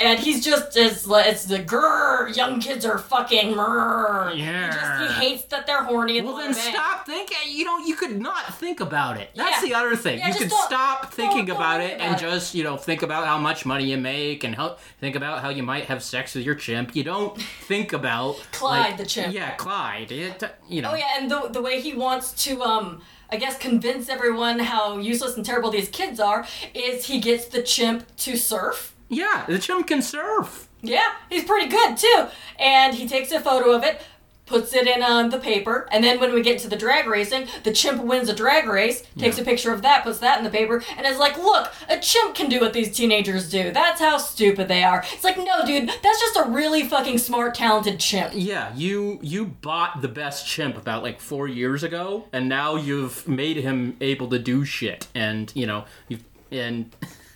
And he's just it's like- it's the grrr, young kids are fucking grrr. He Yeah. just he hates that they're horny. Well, then stop thinking. You know, you could not think about it. That's Yeah. the other thing. Yeah, you could stop thinking don't about worry it about and it. just, you know, think about how much money you make and how think about how you might have sex with your chimp. You don't think about Clyde like- the chimp. Yeah, Clyde. It, you know. Oh yeah, and the the way he wants to um I guess convince everyone how useless and terrible these kids are is he gets the chimp to surf. Yeah, the chimp can surf. Yeah, he's pretty good too. And he takes a photo of it, puts it in um, the paper, and then when we get to the drag racing, the chimp wins a drag race, takes Yeah. a picture of that, puts that in the paper, and is like, look, a chimp can do what these teenagers do. That's how stupid they are. It's like, no, dude, that's just a really fucking smart, talented chimp. Yeah, you you bought the best chimp about like four years ago, and now you've made him able to do shit, and you know you and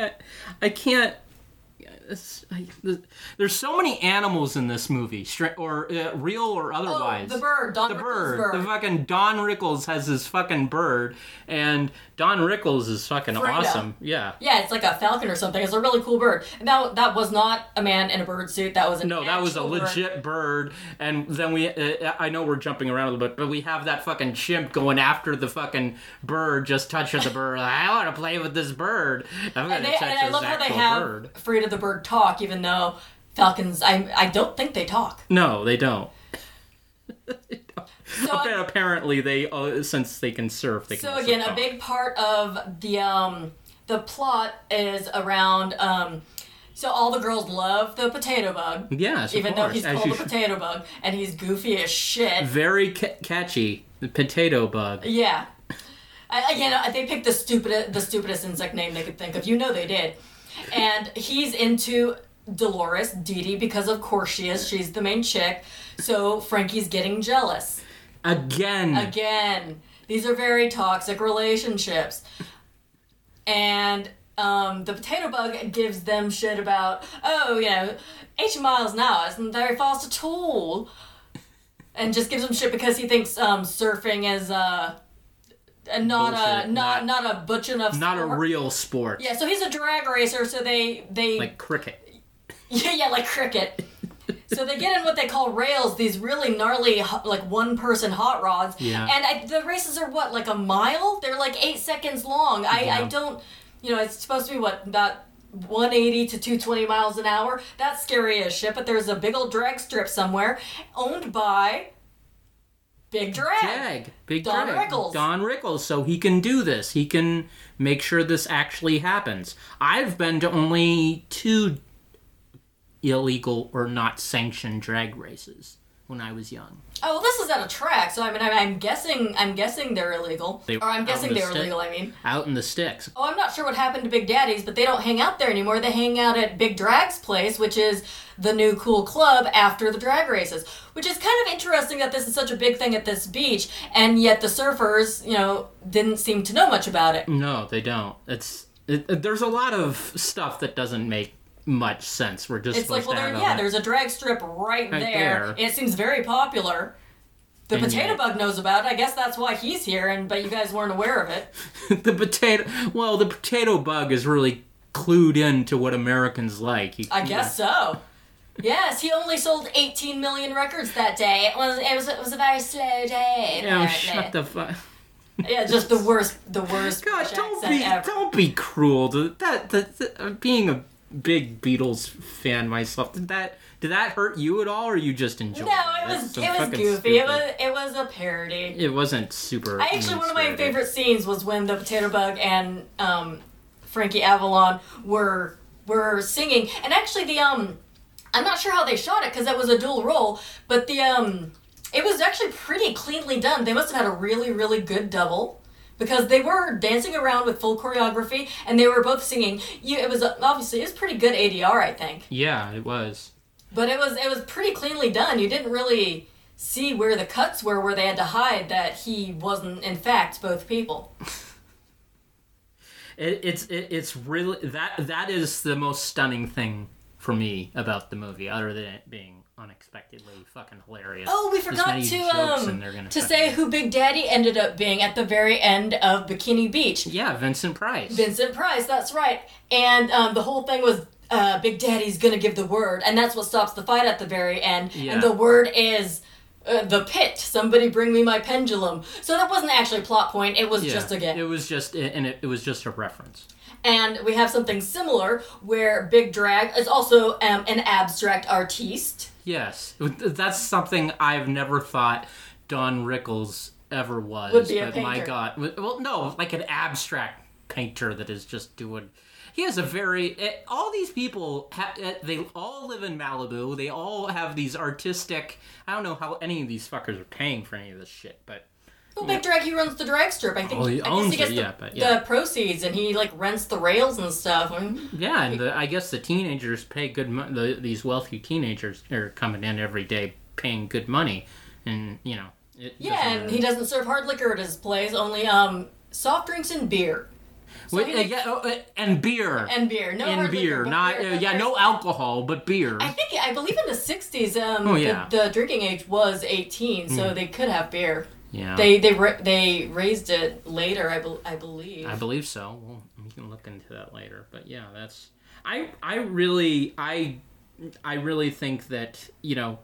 can't I can't. I, there's so many animals in this movie, or uh, real or otherwise. Oh, the bird, Don the Rickles' bird. bird. The fucking Don Rickles has his fucking bird, and Don Rickles is fucking Frida. awesome. Yeah. Yeah, it's like a falcon or something. It's a really cool bird. And that, that was not a man in a bird suit. That was an No, that was a bird. legit bird. And then we, uh, I know we're jumping around a little bit, but we have that fucking chimp going after the fucking bird, just touching the bird. I want to play with this bird. I'm gonna And, they, touch and I this love how they have bird. Frida the bird talk, even though falcons, I, I don't think they talk. No, they don't. So, Apparently, they uh, since they can surf, they can. So again, a big part of the um the plot is around um so all the girls love the potato bug. Yes, Even though he's as called the should. potato bug and he's goofy as shit. very ca- catchy. The potato bug. Yeah. I, again, they picked the stupidest the stupidest insect name they could think of. You know they did. And he's into Dolores Dee Dee because of course she is. She's the main chick. So Frankie's getting jealous. Again. Again, these are very toxic relationships. And um, the potato bug gives them shit about, oh, you know, 80 miles an hour isn't very fast at all. And just gives them shit because he thinks um, surfing is uh, a not a not Not- not a butch enough Not a real sport. yeah so he's a drag racer so they they Like cricket. yeah, yeah, like cricket. so they get in what they call rails, these really gnarly, like one person hot rods. Yeah. And I, the races are what, like a mile? They're like eight seconds long. I, I don't, you know, it's supposed to be what, about 180 to 220 miles an hour? That's scary as shit, but there's a big old drag strip somewhere owned by Big Drag. Big Don drag. Rickles. Don Rickles. So he can do this. He can make sure this actually happens. I've been to only two illegal or not sanctioned drag races when I was young. Oh, well, this is at a track, so I mean, I- I'm guessing, I'm guessing they're illegal, They- or I'm guessing the they were sti- legal. I mean, Out in the sticks. oh, I'm not sure what happened to Big Daddy's, but they don't hang out there anymore. They hang out at Big Drag's place, which is the new cool club after the drag races. Which is kind of interesting that this is such a big thing at this beach, and yet the surfers, you know, didn't seem to know much about it. No, they don't. It's it, it- there's a lot of stuff that doesn't make much sense. We're just It's like, well, there, yeah, a- there's a drag strip right, Right there. there. It seems very popular. The And potato yet- bug knows about it. I guess that's why he's here, and but you guys weren't aware of it. the potato. Well, the potato bug is really clued in to what Americans like. He- I you guess so. Yes, he only sold 18 million records that day. It was it was it was a very slow day. Yeah, shut the fuck. Yeah, just the worst the worst God, don't be ever. don't be cruel. To, that, that, that uh, being a big Beatles fan myself, did that did that hurt you at all, or you just enjoyed No, it? it was it was goofy. It was it was a parody. It wasn't super. I actually one of my favorite scenes was when the potato bug and um, Frankie Avalon were were singing, and actually the um, I'm not sure how they shot it because that was a dual role, but the um, it was actually pretty cleanly done. They must have had a really really good double. Because they were dancing around with full choreography, and they were both singing. You, it was obviously it was pretty good ADR, I think. Yeah, it was. But it was it was pretty cleanly done. You didn't really see where the cuts were where they had to hide that he wasn't in fact both people. It, it's it, it's really that that is the most stunning thing for me about the movie, other than it being unexpectedly fucking hilarious. Oh, we forgot to um gonna say who Big Daddy ended up being at the very end of Bikini Beach. Yeah, Vincent Price. Vincent Price, that's right. And um, the whole thing was uh, Big Daddy's gonna give the word, and that's what stops the fight at the very end. Yeah. And the word is uh, the pit. Somebody bring me my pendulum. So that wasn't actually a plot point. It was Yeah, just a gift. It was just and it, it was just a reference. And we have something similar where Big Drag is also um, an abstract artiste. Yes, that's something I've never thought Don Rickles ever was. Would be a but my. God, well, no, like an abstract painter that is just doing. He has a very. eh, All these people, ha, eh, they all live in Malibu. They all have these artistic. I don't know how any of these fuckers are paying for any of this shit, but Well, Big Drag, he runs the drag strip. I think Oh, he I guess owns he gets it, the, yeah, but yeah. the proceeds and he like rents the rails and stuff. I mean, yeah, and the, I guess the teenagers pay good money. The, these wealthy teenagers are coming in every day paying good money, and you know. Yeah, and really- he doesn't serve hard liquor at his place, only um soft drinks and beer. So Wait, uh, yeah, oh, uh, and beer. and beer, no and hard beer, liquor, not beer, uh, yeah, no alcohol, but beer. I think I believe in the '60s, um, Oh, yeah. the, the drinking age was 18, so they could have beer. Yeah, They they ra- they raised it later, I, bel I believe. I believe so. Well, we can look into that later. But yeah, that's I I really I I really think that you know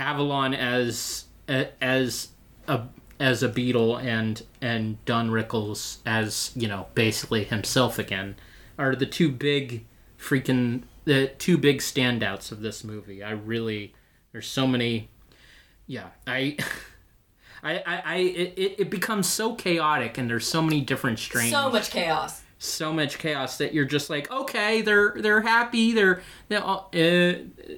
Avalon as as a as a Beatle and and Don Rickles as you know basically himself again are the two big freaking the two big standouts of this movie. I really there's so many yeah I. I, I, I it, it- becomes so chaotic and there's so many different strains so much chaos. so much chaos that you're just like okay they're they're happy they're they all uh,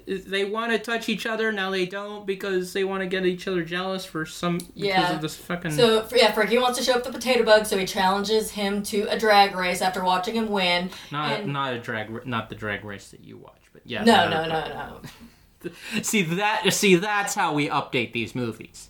they want to touch each other now they don't because they want to get each other jealous for some because Yeah. of this fucking So yeah, Frankie wants to show up the potato bug, so he challenges him to a drag race after watching him win. not and- not a drag not the drag race that you watch but yeah No, the no, no, no. see that see that's how we update these movies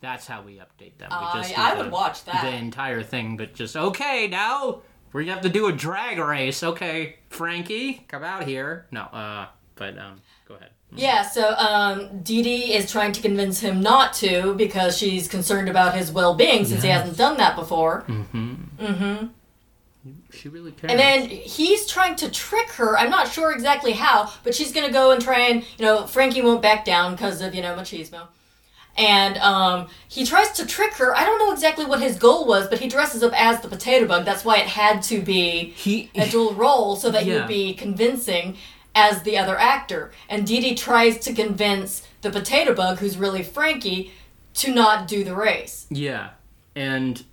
that's how we update them we I- just I the- would watch that. the entire thing but just okay now we have to do a drag race okay frankie come out here no uh but um go ahead Yeah, so um, Dee Dee is trying to convince him not to because she's concerned about his well-being since he hasn't done that before. Mm hmm. Mm hmm. She really cares. And then he's trying to trick her. I'm not sure exactly how, but she's gonna go and try and you know Frankie won't back down because of you know machismo. And um, he tries to trick her. I don't know exactly what his goal was, but he dresses up as the potato bug. That's why it had to be he a dual role so that he would be convincing as the other actor. And Dee Dee tries to convince the potato bug, who's really Frankie, to not do the race. yeah, and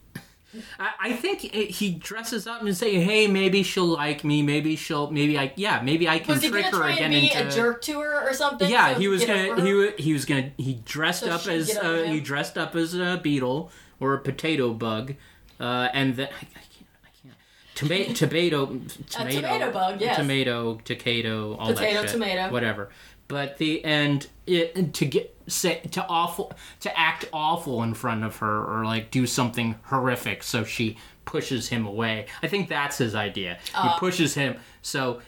I, I think it, he dresses up and say, "Hey, maybe she'll like me. Maybe she'll. Maybe I. Yeah, maybe I can Was trick gonna her again and be into." a jerk to her or something? Yeah, so he was gonna. He wa- he was gonna. He dressed So up as. Uh, he dressed up as a beetle or a potato bug, uh, and then I, I can't. I can't. Tomato, tomato, tomato, tomato bug, yes. tomato, tacato, all Potato, that shit, tomato. whatever. But the and it to get say to awful to act awful in front of her or like do something horrific, so she pushes him away. I think that's his idea. Uh. he pushes him so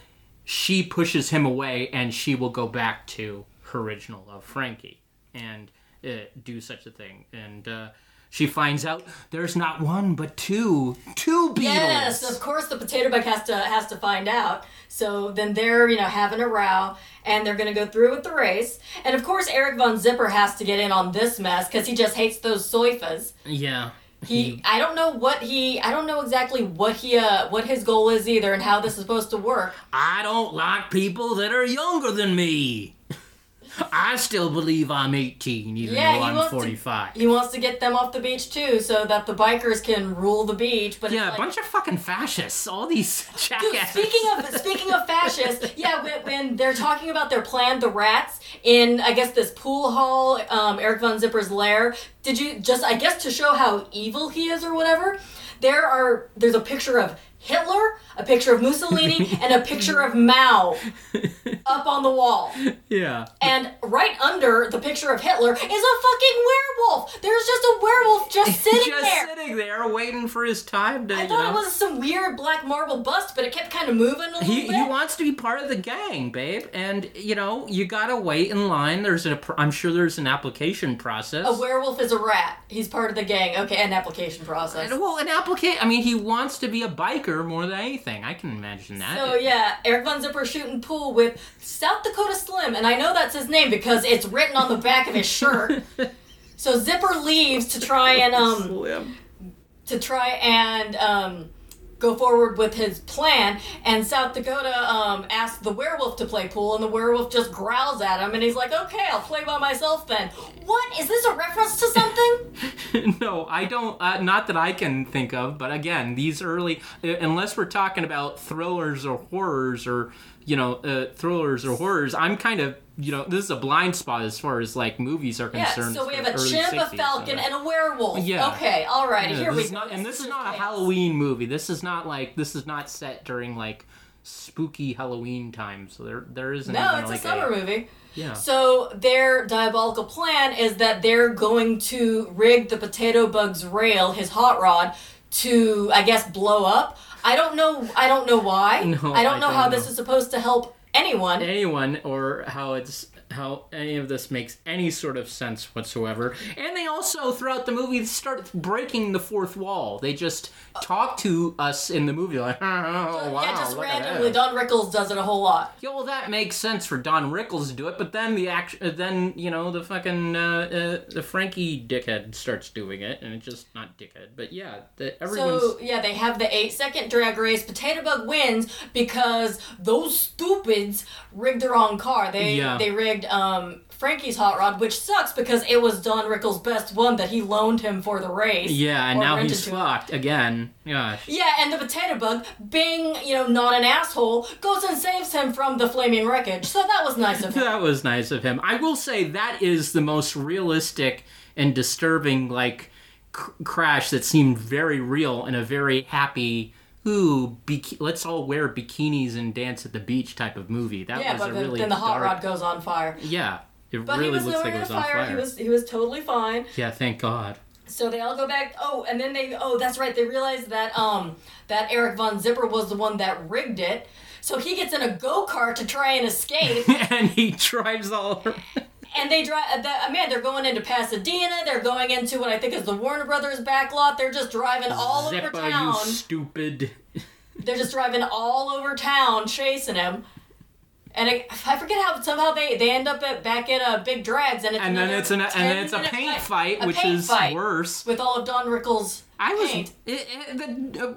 she pushes him away and she will go back to her original love, Frankie, and uh, do such a thing. And uh, she finds out there's not one but two, two beetles. Yes, of course the potato bug has to has to find out. So then they're, you know, having a row and they're gonna go through with the race. And of course Eric von Zipper has to get in on this mess because he just hates those soifas. Yeah. He I don't know what he I don't know exactly what he uh what his goal is either and how this is supposed to work. I don't like people that are younger than me. I still believe I'm 18, even Yeah, though he I'm wants to- 45. He wants to get them off the beach too so that the bikers can rule the beach. But yeah, a like, bunch of fucking fascists. All these Dude, speaking of speaking of fascists, yeah, when, when they're talking about their plan, the rats in I guess this pool hall, um, Eric von Zipper's lair. Did you just I guess to show how evil he is or whatever? There are there's a picture of Hitler, a picture of Mussolini, and a picture of Mao up on the wall. yeah. And right under the picture of Hitler is a fucking werewolf. There's just a werewolf just sitting Just there. sitting there waiting for his time to, I you thought know. it was some weird black marble bust, but it kept kind of moving a little He, bit. he wants to be part of the gang, babe, and you know you gotta wait in line. There's a, pr- I'm sure there's an application process. A werewolf is a rat. He's part of the gang. Okay, an application process. well, an applicant. I mean, he wants to be a biker more than anything. I can imagine that. So yeah, Eric Von Zipper shooting pool with South Dakota Slim, and I know that's his name because it's written on the back of his shirt. so Zipper leaves to try and um Slim. to try and um go forward with his plan, and South Dakota um asks the werewolf to play pool, and the werewolf just growls at him, and he's like, "Okay, I'll play by myself then." What is this a reference to something? no, I don't. Uh, not that I can think of. But again, these early, uh, unless we're talking about thrillers or horrors or you know, uh, thrillers or horrors, I'm kind of you know, this is a blind spot as far as like movies are concerned. Yeah, so we have a chimp, 60s, a falcon, so- and a werewolf. Yeah. Okay, alrighty, Yeah, here we go. not, and this is not a. Halloween movie. This is not like this is not set during like spooky Halloween time. So there there isn't. No, it's like a summer movie. Yeah. So their diabolical plan is that they're going to rig the potato bug's rail, his hot rod, to I guess blow up. I don't know. I don't know why. No, I don't I know don't how know. this is supposed to help anyone. anyone or how it's how any of this makes any sort of sense whatsoever. And they also throughout the movie start breaking the fourth wall. They just talk to us in the movie like, oh wow, yeah, just randomly. Don Rickles does it a whole lot. Yeah, well, that makes sense for Don Rickles to do it, but then the act, uh, then you know the fucking uh, uh, the Frankie dickhead starts doing it, and it's just not dickhead, but yeah, the, everyone's So yeah, they have the eight second drag race. Potato Bug wins because those stupids rigged the wrong car. They Yeah. they rigged um, Frankie's hot rod, which sucks because it was Don Rickles' best one that he loaned him for the race. yeah, and now he's fucked again. Gosh. Yeah, and the potato bug, being you know not an asshole, goes and saves him from the flaming wreckage. So that was nice of him. That was nice of him. I will say that is the most realistic and disturbing like c- crash that seemed very real and a very happy. Ooh, biki- let's all wear bikinis and dance at the beach type of movie. That yeah, was but a then, really then the hot dark. rod goes on fire. Yeah, it But really looks like it was on fire. fire. He was he was totally fine. Yeah, thank God. So they all go back. Oh, and then they. Oh, that's right. They realize that um that Eric von Zipper was the one that rigged it. So he gets in a go kart to try and escape. and he drives all. And they drive. Uh, that uh, man, they're going into Pasadena. They're going into what I think is the Warner Brothers backlot. They're just driving all over Zipper, you town. stupid. They're just driving all over town, chasing him. And I, I forget how somehow they, they end up at, back at a Big Drags, and it's And then it's an and then it's a paint fight, a which paint is fight worse. with all of Don Rickles' I was paint. it, it, the uh,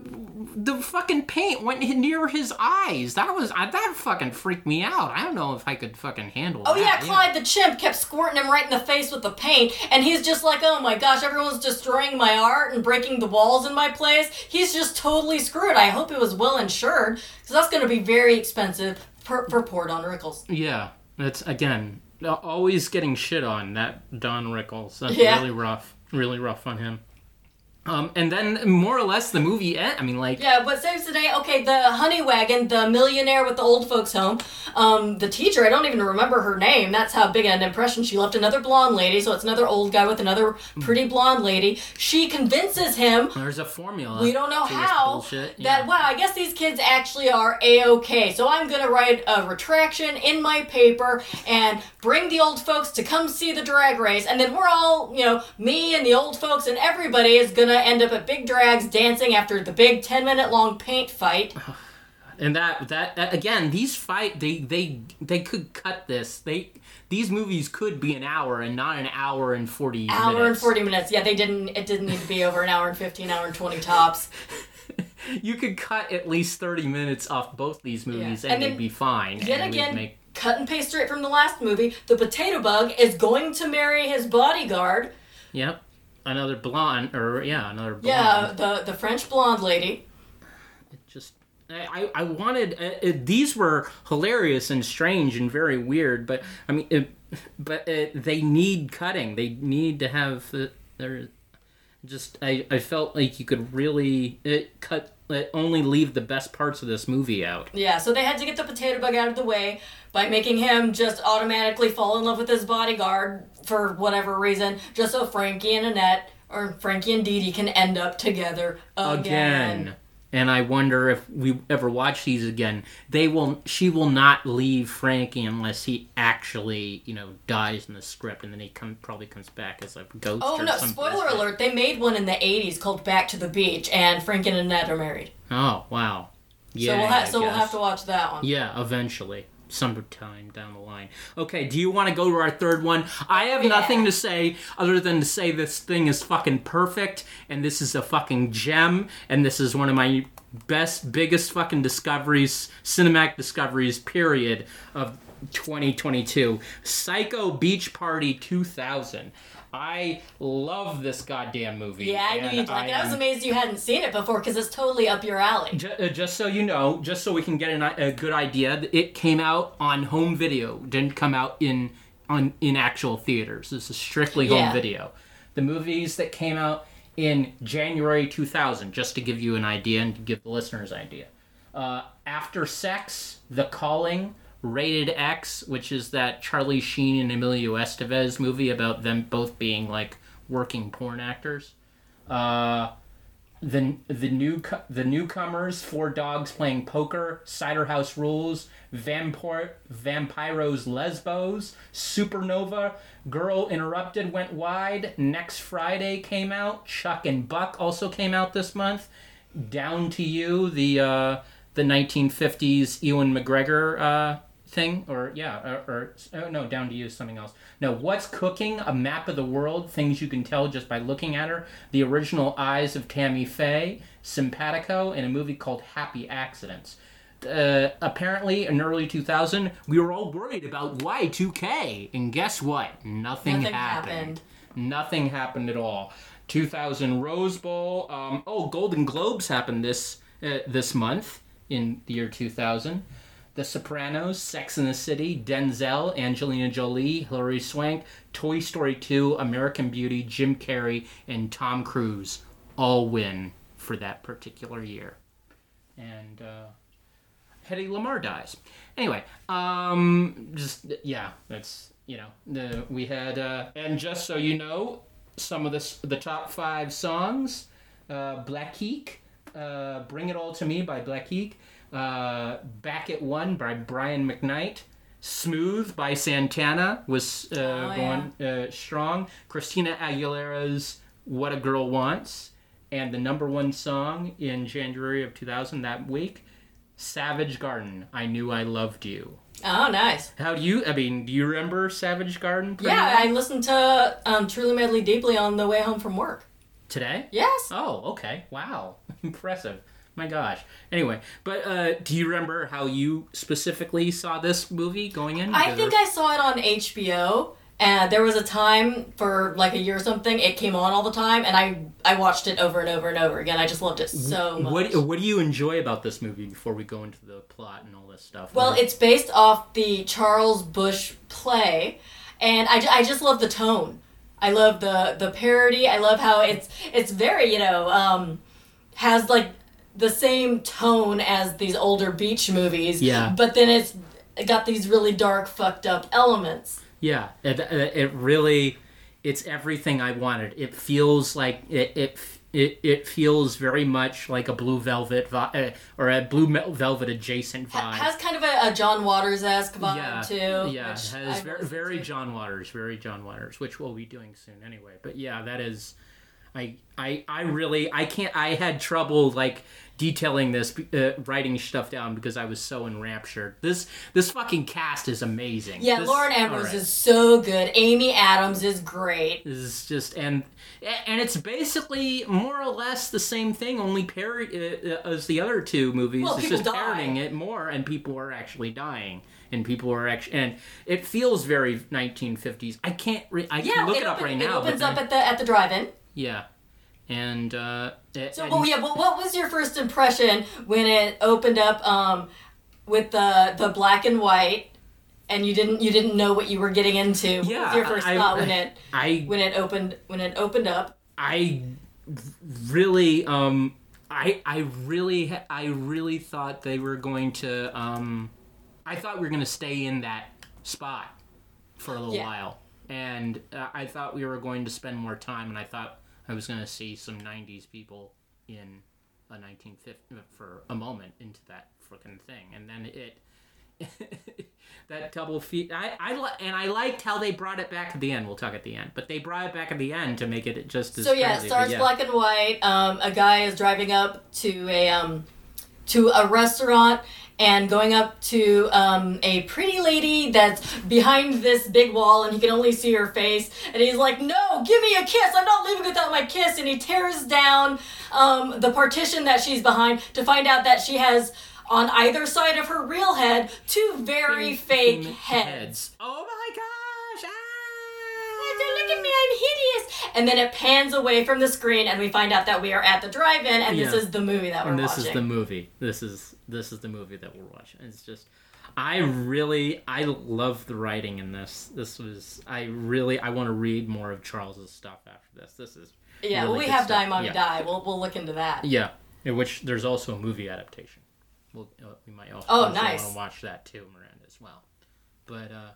the fucking paint went near his eyes. That was I, that fucking freaked me out. I don't know if I could fucking handle. Oh that. yeah, Clyde the chimp kept squirting him right in the face with the paint, and he's just like, "Oh my gosh, everyone's destroying my art and breaking the walls in my place." He's just totally screwed. I hope it was well insured, because that's going to be very expensive for, for poor Don Rickles. Yeah, that's again always getting shit on that Don Rickles. That's Yeah. really rough. Really rough on him. Um, and then more or less the movie end. I mean, like Yeah, what saves the day? Okay, the honey wagon, the millionaire with the old folks home. Um, the teacher, I don't even remember her name. That's how big an impression she left. Another blonde lady, so it's another old guy with another pretty blonde lady. She convinces him there's a formula. we don't know how that Yeah. wow i guess these kids actually are a-ok so i'm gonna write a retraction in my paper and bring the old folks to come see the drag race and then we're all you know me and the old folks and everybody is gonna end up at big drags dancing after the big 10 minute long paint fight. And that, that that again these fight they they they could cut this. They these movies could be an hour and not an hour and 40 hour and minutes 40 minutes. Yeah they didn't it didn't need to be over an hour and 15 hour and 20 tops. You could cut at least 30 minutes off both these movies Yeah. and, And they'd be fine. yet and again make cut and paste straight from the last movie the potato bug is going to marry his bodyguard. Yep another blonde or yeah another blonde Yeah, the the French blonde lady. It just I, I wanted uh, uh, these were hilarious and strange and very weird, but I mean, it, but uh, they need cutting. They need to have uh, there. Just I, I felt like you could really it cut uh, only leave the best parts of this movie out. Yeah, so they had to get the potato bug out of the way by making him just automatically fall in love with his bodyguard for whatever reason, just so Frankie and Annette or Frankie and Dee Dee can end up together again. again. And I wonder if we ever watch these again. They will. She will not leave Frankie unless he actually, you know, dies in the script, and then he come probably comes back as a ghost. Oh no! Spoiler alert! They made one in the '80s called Back to the Beach, and Frankie and Annette are married. Oh wow. Yeah. so we'll ha- so we'll have to watch that one. Yeah, eventually. Sometime down the line. Okay, do you want to go to our third one? I have Yeah. nothing to say other than to say this thing is fucking perfect and this is a fucking gem and this is one of my best, biggest fucking discoveries, cinematic discoveries, period, of 2022. Psycho Beach Party 2000. I love this goddamn movie. Yeah, I knew you'd like it. I was amazed you hadn't seen it before because it's totally up your alley. Ju- uh, just so you know, just so we can get an, a good idea, it came out on home video. Didn't come out in on in actual theaters. This is strictly home Yeah. video. The movies that came out in January 2000, just to give you an idea and to give the listeners an idea. Uh, After Sex, The Calling, Rated X, which is that Charlie Sheen and Emilio Estevez movie about them both being like working porn actors. Uh, the the new the newcomers, four dogs playing poker, Cider House Rules, Vampire Vampiros Lesbos, Supernova, Girl Interrupted went wide. Next Friday came out. Chuck and Buck also came out this month. Down to You, the uh, the 1950s Ewan McGregor uh, thing, or yeah, or, or oh, no, Down to You is something else. No, What's Cooking? A map of the world, things you can tell just by looking at her. The original Eyes of Tammy Faye, Simpatico, and a movie called Happy Accidents. Uh, apparently, in early 2000, we were all worried about Y2K, and guess what? Nothing, Nothing happened. happened. Nothing happened at all. 2000 Rose Bowl. Um, oh, Golden Globes happened this uh, this month in the year 2000. The Sopranos, Sex in the City, Denzel, Angelina Jolie, Hilary Swank, Toy Story 2, American Beauty, Jim Carrey, and Tom Cruise all win for that particular year. And uh, Hedy Lamarr dies. Anyway, um, just yeah, that's you know the we had uh, and just so you know, some of the the top five songs, uh, Black Heek, uh, "Bring It All to Me" by Black Heek, uh, "Back at One" by Brian McKnight. Smooth by Santana was uh, Oh, going uh, strong. Christina Aguilera's What a Girl Wants, and the number one song in January of 2000 that week Savage Garden. I knew I loved you. Oh, nice. How do you? I mean, do you remember Savage Garden? Yeah, well? I listened to um, Truly Madly Deeply on the way home from work. today. Yes. Oh, okay. Wow. Impressive. My gosh. Anyway, but uh, do you remember how you specifically saw this movie going in? I think I saw it on HBO, and there was a time for like a year or something. It came on all the time, and I I watched it over and over and over again. I just loved it so much. What What do you enjoy about this movie before we go into the plot and all this stuff? Well, it's based off the Charles Busch play, and I, I just love the tone. I love the the parody. I love how it's it's very you know um, has like the same tone as these older beach movies. Yeah. But then it's got these really dark, fucked up elements. yeah, it, it really it's everything I wanted. It feels like it it it, it feels very much like a Blue Velvet vi- uh, or a Blue Velvet adjacent vibe. Has kind of a, a John Waters esque vibe yeah, too. Yeah, has I very, very. John Waters, very John Waters, which we'll be doing soon anyway. But yeah, that is, I, I, I really, I can't. I had trouble like detailing this, uh, writing stuff down because I was so enraptured. This, this fucking cast is amazing. Yeah, This- Lauren Ambrose alright. is so good. Amy Adams is great. This is just and and it's basically more or less the same thing, only parrot uh, as the other two movies. Well, it's just die. parroting it more, and people are actually dying, and people are actually, and it feels very 1950s. I can't, re- I Yeah, can look it, it, up open- right now. it opens up at the at the drive-in. yeah, and uh, it- So, and- well, yeah, but what was your first impression when it opened up um, with the the black and white, and you didn't you didn't know what you were getting into? What Yeah, was your first I- thought when it I when it opened when it opened up? I really um I I really I really thought they were going to um I thought we were going to stay in that spot for a little Yeah. while and uh, I thought we were going to spend more time and I thought I was going to see some 90s people in a 1950 for a moment into that freaking thing and then it that double feet I, I li- and I liked how they brought it back at the end we'll talk at the end but they brought it back at the end to make it just as So yeah, crazy, starts yeah. black and white. Um, a guy is driving up to a um, to a restaurant and going up to um, a pretty lady that's behind this big wall and he can only see her face. And he's like no give me a kiss. I'm not leaving without my kiss. And he tears down um, the partition that she's behind to find out that she has on either side of her real head two very fake heads. Oh! Don't look at me, I'm hideous. And then it pans away from the screen, and we find out that we are at the drive-in, and this is the movie that we're watching. And this watching. is the movie. This is this is the movie that we're watching. It's just, I really, I love the writing in this. This was, I really, I want to read more of Charles's stuff after this. This is, yeah, really we have stuff. Die Mommy Yeah. Die. We'll we'll look into that. yeah. In which there's also a movie adaptation. We'll, uh, we might also, Oh, nice. want to watch that too, Maranda, as well. But uh,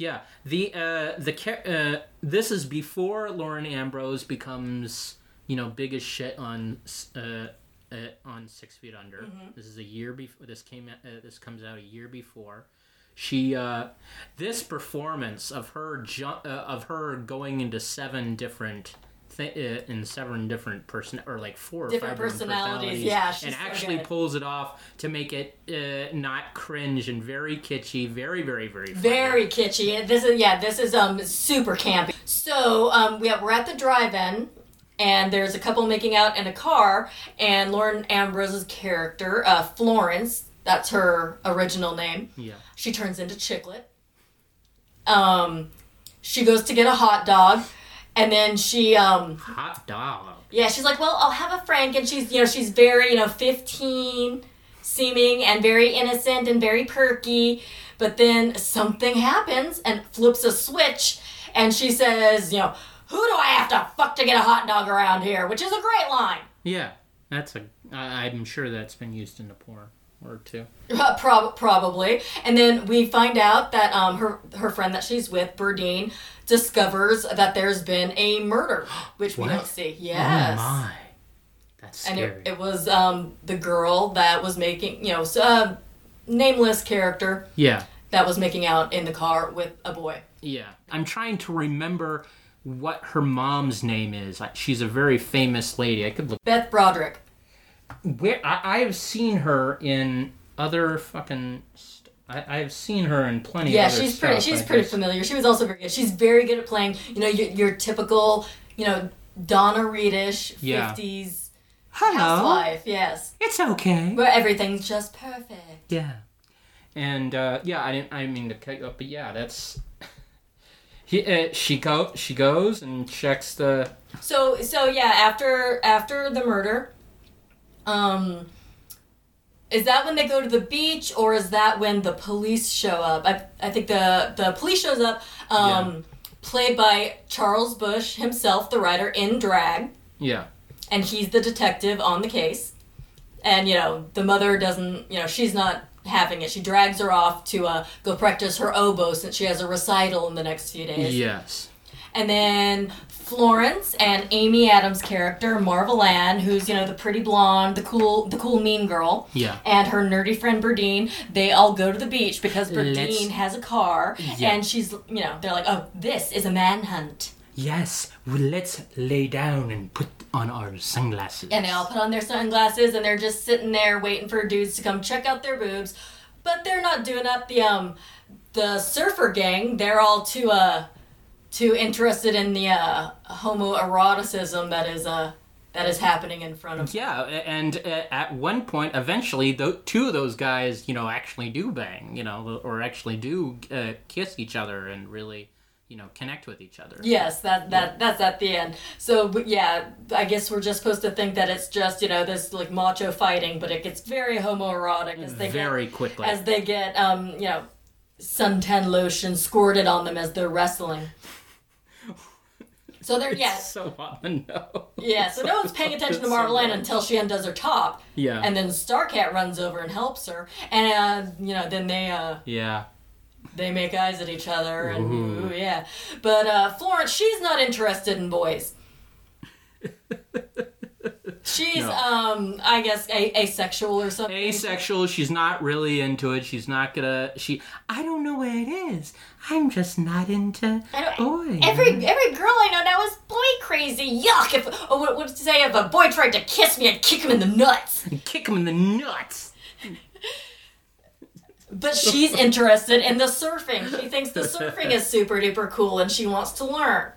yeah, the uh, the uh, this is before Lauren Ambrose becomes you know big as shit on uh, uh, on Six Feet Under. Mm-hmm. This is a year before. This came uh, this comes out a year before. She uh, this performance of her ju- uh, of her going into seven different. Th- uh, in seven different person or like four or Different five different personalities, yeah, and so actually good. pulls it off to make it uh, not cringe and very kitschy, very, very, very, funny. Very kitschy. This is yeah. This is um super campy. So um we have, we're at the drive-in. And there's a couple making out in a car, and Lauren Ambrose's character, uh, Florence, that's her original name. Yeah, She turns into Chiclet. Um, she goes to get a hot dog, and then she um, hot dog. yeah, she's like, well, I'll have a Frank, and she's you know she's very you know fifteen seeming and very innocent and very perky, but then something happens and flips a switch, and she says, you know, who do I have to fuck to get a hot dog around here? Which is a great line. Yeah, that's a. I'm sure that's been used in the porn or two. Prob- probably. And then we find out that um, her her friend that she's with, Berdine, discovers that there's been a murder, which we What? don't see. Yes. Oh my, that's and scary. it, it was um, the girl that was making, you know, uh, nameless character yeah, that was making out in the car with a boy. yeah. I'm trying to remember what her mom's name is. She's a very famous lady. I could look. Beth Broderick. Where I, I have seen her in other fucking. St- I, I've seen her in plenty. Yeah, of other she's pretty. stuff, She's I pretty just- familiar. She was also very good. She's very good at playing. You know, your, your typical, you know, Donna Reedish fifties Hello. housewife. Yes, It's okay. where everything's just perfect. Yeah. And uh, yeah, I didn't. I mean to cut you up, but yeah, that's. He, uh, she go. She goes and checks the. So so yeah, after after the murder, um, is that when they go to the beach or is that when the police show up? I I think the the police shows up, um, played by Charles Busch himself, the writer in drag. Yeah. and he's the detective on the case. And you know, the mother doesn't, you know, she's not having it. She drags her off to uh, go practice her oboe since she has a recital in the next few days. Yes. And then Florence and Amy Adams' character, Marvel Ann, who's you know the pretty blonde, the cool, the cool mean girl, Yeah. and her nerdy friend Berdine, they all go to the beach because Berdine has a car, Yeah. and she's, you know, they're like, oh, this is a manhunt. Yes. Well, let's lay down and put on our sunglasses. And they all put on their sunglasses and they're just sitting there waiting for dudes to come check out their boobs. But they're not doing up the um the surfer gang. They're all too uh too interested in the uh homoeroticism that is uh that is happening in front of Yeah, and uh, at one point, eventually, th- two of those guys, you know, actually do bang, you know, or actually do uh, kiss each other and really, you know, connect with each other. Yes, that that that's at the end. So yeah, I guess we're just supposed to think that it's just you know this like macho fighting, but it gets very homoerotic as they Very get, quickly. as they get um you know suntan lotion squirted on them as they're wrestling. So they're yeah so on the nose. yeah. So no one's paying attention to So Marvel until she undoes her top, Yeah. and then Starcat runs over and helps her, and uh, you know then they uh yeah. they make eyes at each other and Ooh. ooh, yeah. But uh, Florence, she's not interested in boys. She's No. um I guess a- asexual or something. Asexual. She's not really into it. She's not gonna. She. I don't know what it is. I'm just not into I don't- boys. Every every girl I know now is boy crazy. Yuck! If oh, what to say if a boy tried to kiss me, I'd kick him in the nuts. And kick him in the nuts. But she's interested in the surfing. She thinks the surfing is super duper cool, and she wants to learn.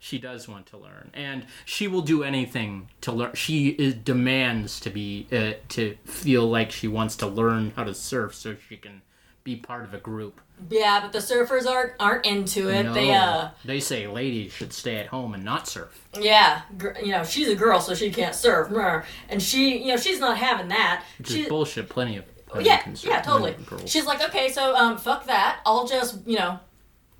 She does want to learn, and she will do anything to learn. She is, demands to be uh, to feel like she wants to learn how to surf, so she can be part of a group. Yeah, but the surfers aren't aren't into it. They uh they say ladies should stay at home and not surf. Yeah, gr- you know, she's a girl, so she can't surf. And she, you know, she's not having that. Which She, is bullshit. Plenty of yeah, yeah, totally. She's like, okay, so um, fuck that. I'll just, you know,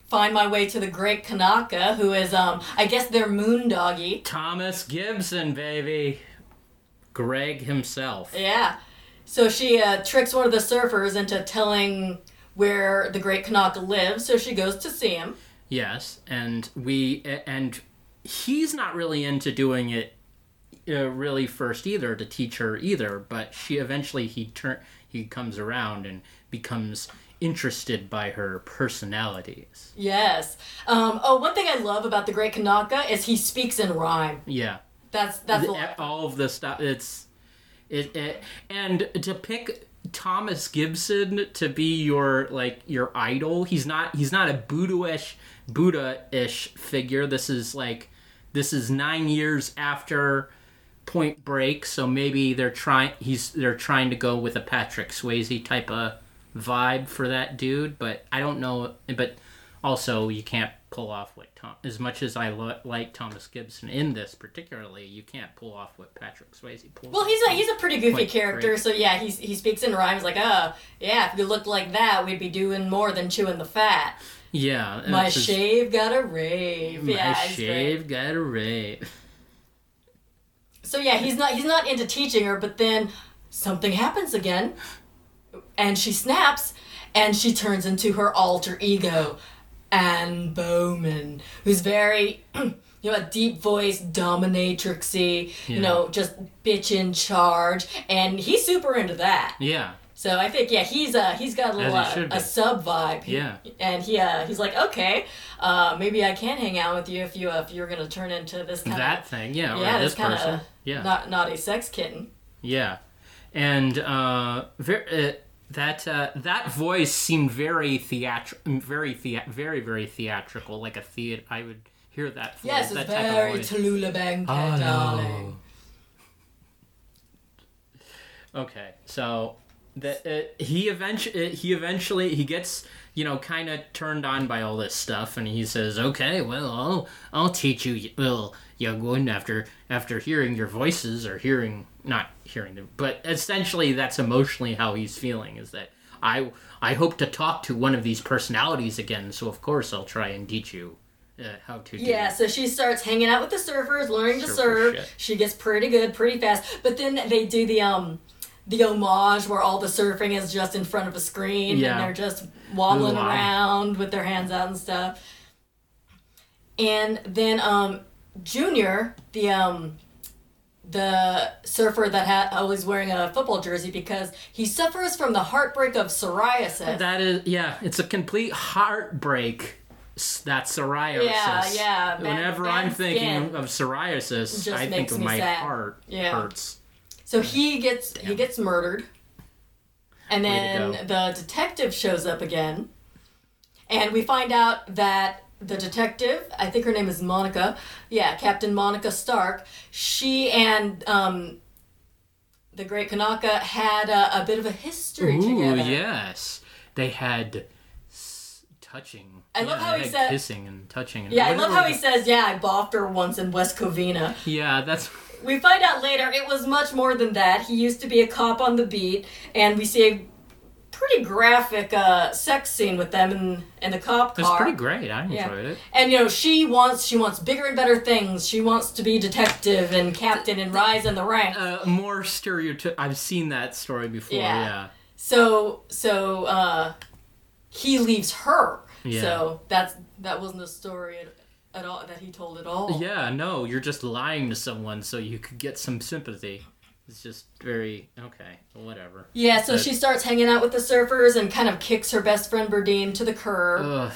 find my way to the Great Kanaka, who is, um, I guess their Moondoggie. Thomas Gibson, baby. Greg himself. Yeah. So she uh, tricks one of the surfers into telling where the Great Kanaka lives. So she goes to see him. Yes, and we and he's not really into doing it uh, really first either to teach her either, but she eventually he turn he comes around and becomes interested by her personalities. Yes. Um, oh, one thing I love about the Great Kanaka is he speaks in rhyme. Yeah. That's that's The- all of the stuff it's it, it and to pick Thomas Gibson to be your like your idol he's not he's not a Buddha-ish Buddha-ish figure this is like this is 9 years after Point Break so maybe they're trying he's they're trying to go with a Patrick Swayze type of vibe for that dude but I don't know but also you can't pull off what Tom as much as I lo- like Thomas Gibson in this particularly you can't pull off what Patrick Swayze pulls Well, off. he's a he's a pretty goofy character, Break. so yeah, he's he speaks in rhymes like, "Oh, yeah, if you looked like that, we'd be doing more than chewing the fat." yeah uh, My that's his- shave got a rave. my yeah, great. shave got a rave So yeah, he's not he's not into teaching her, but then something happens again, and she snaps, and she turns into her alter ego, Anne Bowman, who's very. You know, a deep voice, dominatrixy, you know, just bitch in charge, and he's super into that. yeah So I think yeah, he's uh he's got a little uh, a sub vibe. Yeah. And he uh he's like, okay, uh maybe I can hang out with you if you uh, if you're gonna turn into this kind that of thing yeah, yeah or this this kind person of yeah not naughty sex kitten. yeah and uh, ver- uh, that uh, that voice seemed very theatrical, very thea- very very theatrical, like a theater. I would hear that. Voice, Yes, that it's very. Tallulah Bankhead, Oh, darling. no. Okay, so the, uh, he eventually he eventually he gets you know kind of turned on by all this stuff, and he says, "Okay, well, I'll I'll teach you, well, young one, after after hearing your voices or hearing not hearing them, but essentially that's emotionally how he's feeling is that I I hope to talk to one of these personalities again, so of course I'll try and teach you." Uh, how to do Yeah, so she starts hanging out with the surfers, learning to Surfer surf. shit. She gets pretty good, pretty fast. But then they do the um the homage where all the surfing is just in front of a screen Yeah. and they're just wobbling I- around with their hands out and stuff. And then um Junior, the um the surfer that had always wearing a football jersey because he suffers from the heartbreak of psoriasis. That is, yeah, it's a complete heartbreak. That psoriasis. Yeah, yeah, bad- Whenever bad I'm thinking of psoriasis, I think of my sad. heart Yeah. hurts. So he gets he gets murdered, and then the detective shows up again, and we find out that the detective, I think her name is Monica, yeah, Captain Monica Stark. She and um, the Great Kanaka had a, a bit of a history Ooh, together. yes, they had s- touching. I love Yeah, how he said- kissing and touching. And Yeah, I love how he says, "Yeah, I boffed her once in West Covina." Yeah, that's We find out later it was much more than that. He used to be a cop on the beat, and we see a pretty graphic uh, sex scene with them in in the cop it's car. pretty great. I Yeah. enjoyed it. And you know, she wants she wants bigger and better things. She wants to be detective and captain and rise in the ranks. Uh, more stereotyp. I've seen that story before. Yeah. Yeah. So so uh, he leaves her. Yeah. So that's that wasn't a story at, at all that he told at all. Yeah, no, you're just lying to someone so you could get some sympathy. It's just very okay, whatever. Yeah, so But- she starts hanging out with the surfers and kind of kicks her best friend Berdine to the curb. Ugh.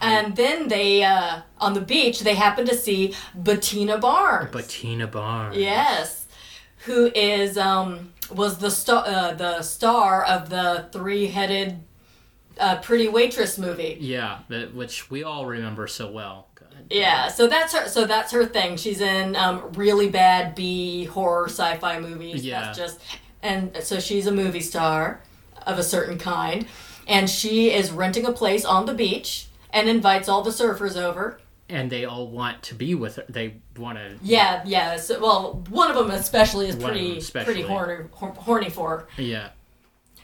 And then they, uh, on the beach, they happen to see Bettina Barnes. Bettina Barnes. Yes, who is um was the star uh, the star of the three headed uh, Pretty Waitress movie. Yeah, that, which we all remember so well. Yeah, so that's her. So that's her thing. She's in um, really bad B horror sci-fi movies. Yeah. That's just, and so she's a movie star of a certain kind, and she is renting a place on the beach and invites all the surfers over. And they all want to be with her. They want to. Yeah, yeah. So, well, one of them especially is pretty especially. pretty horny, horny for her. Yeah.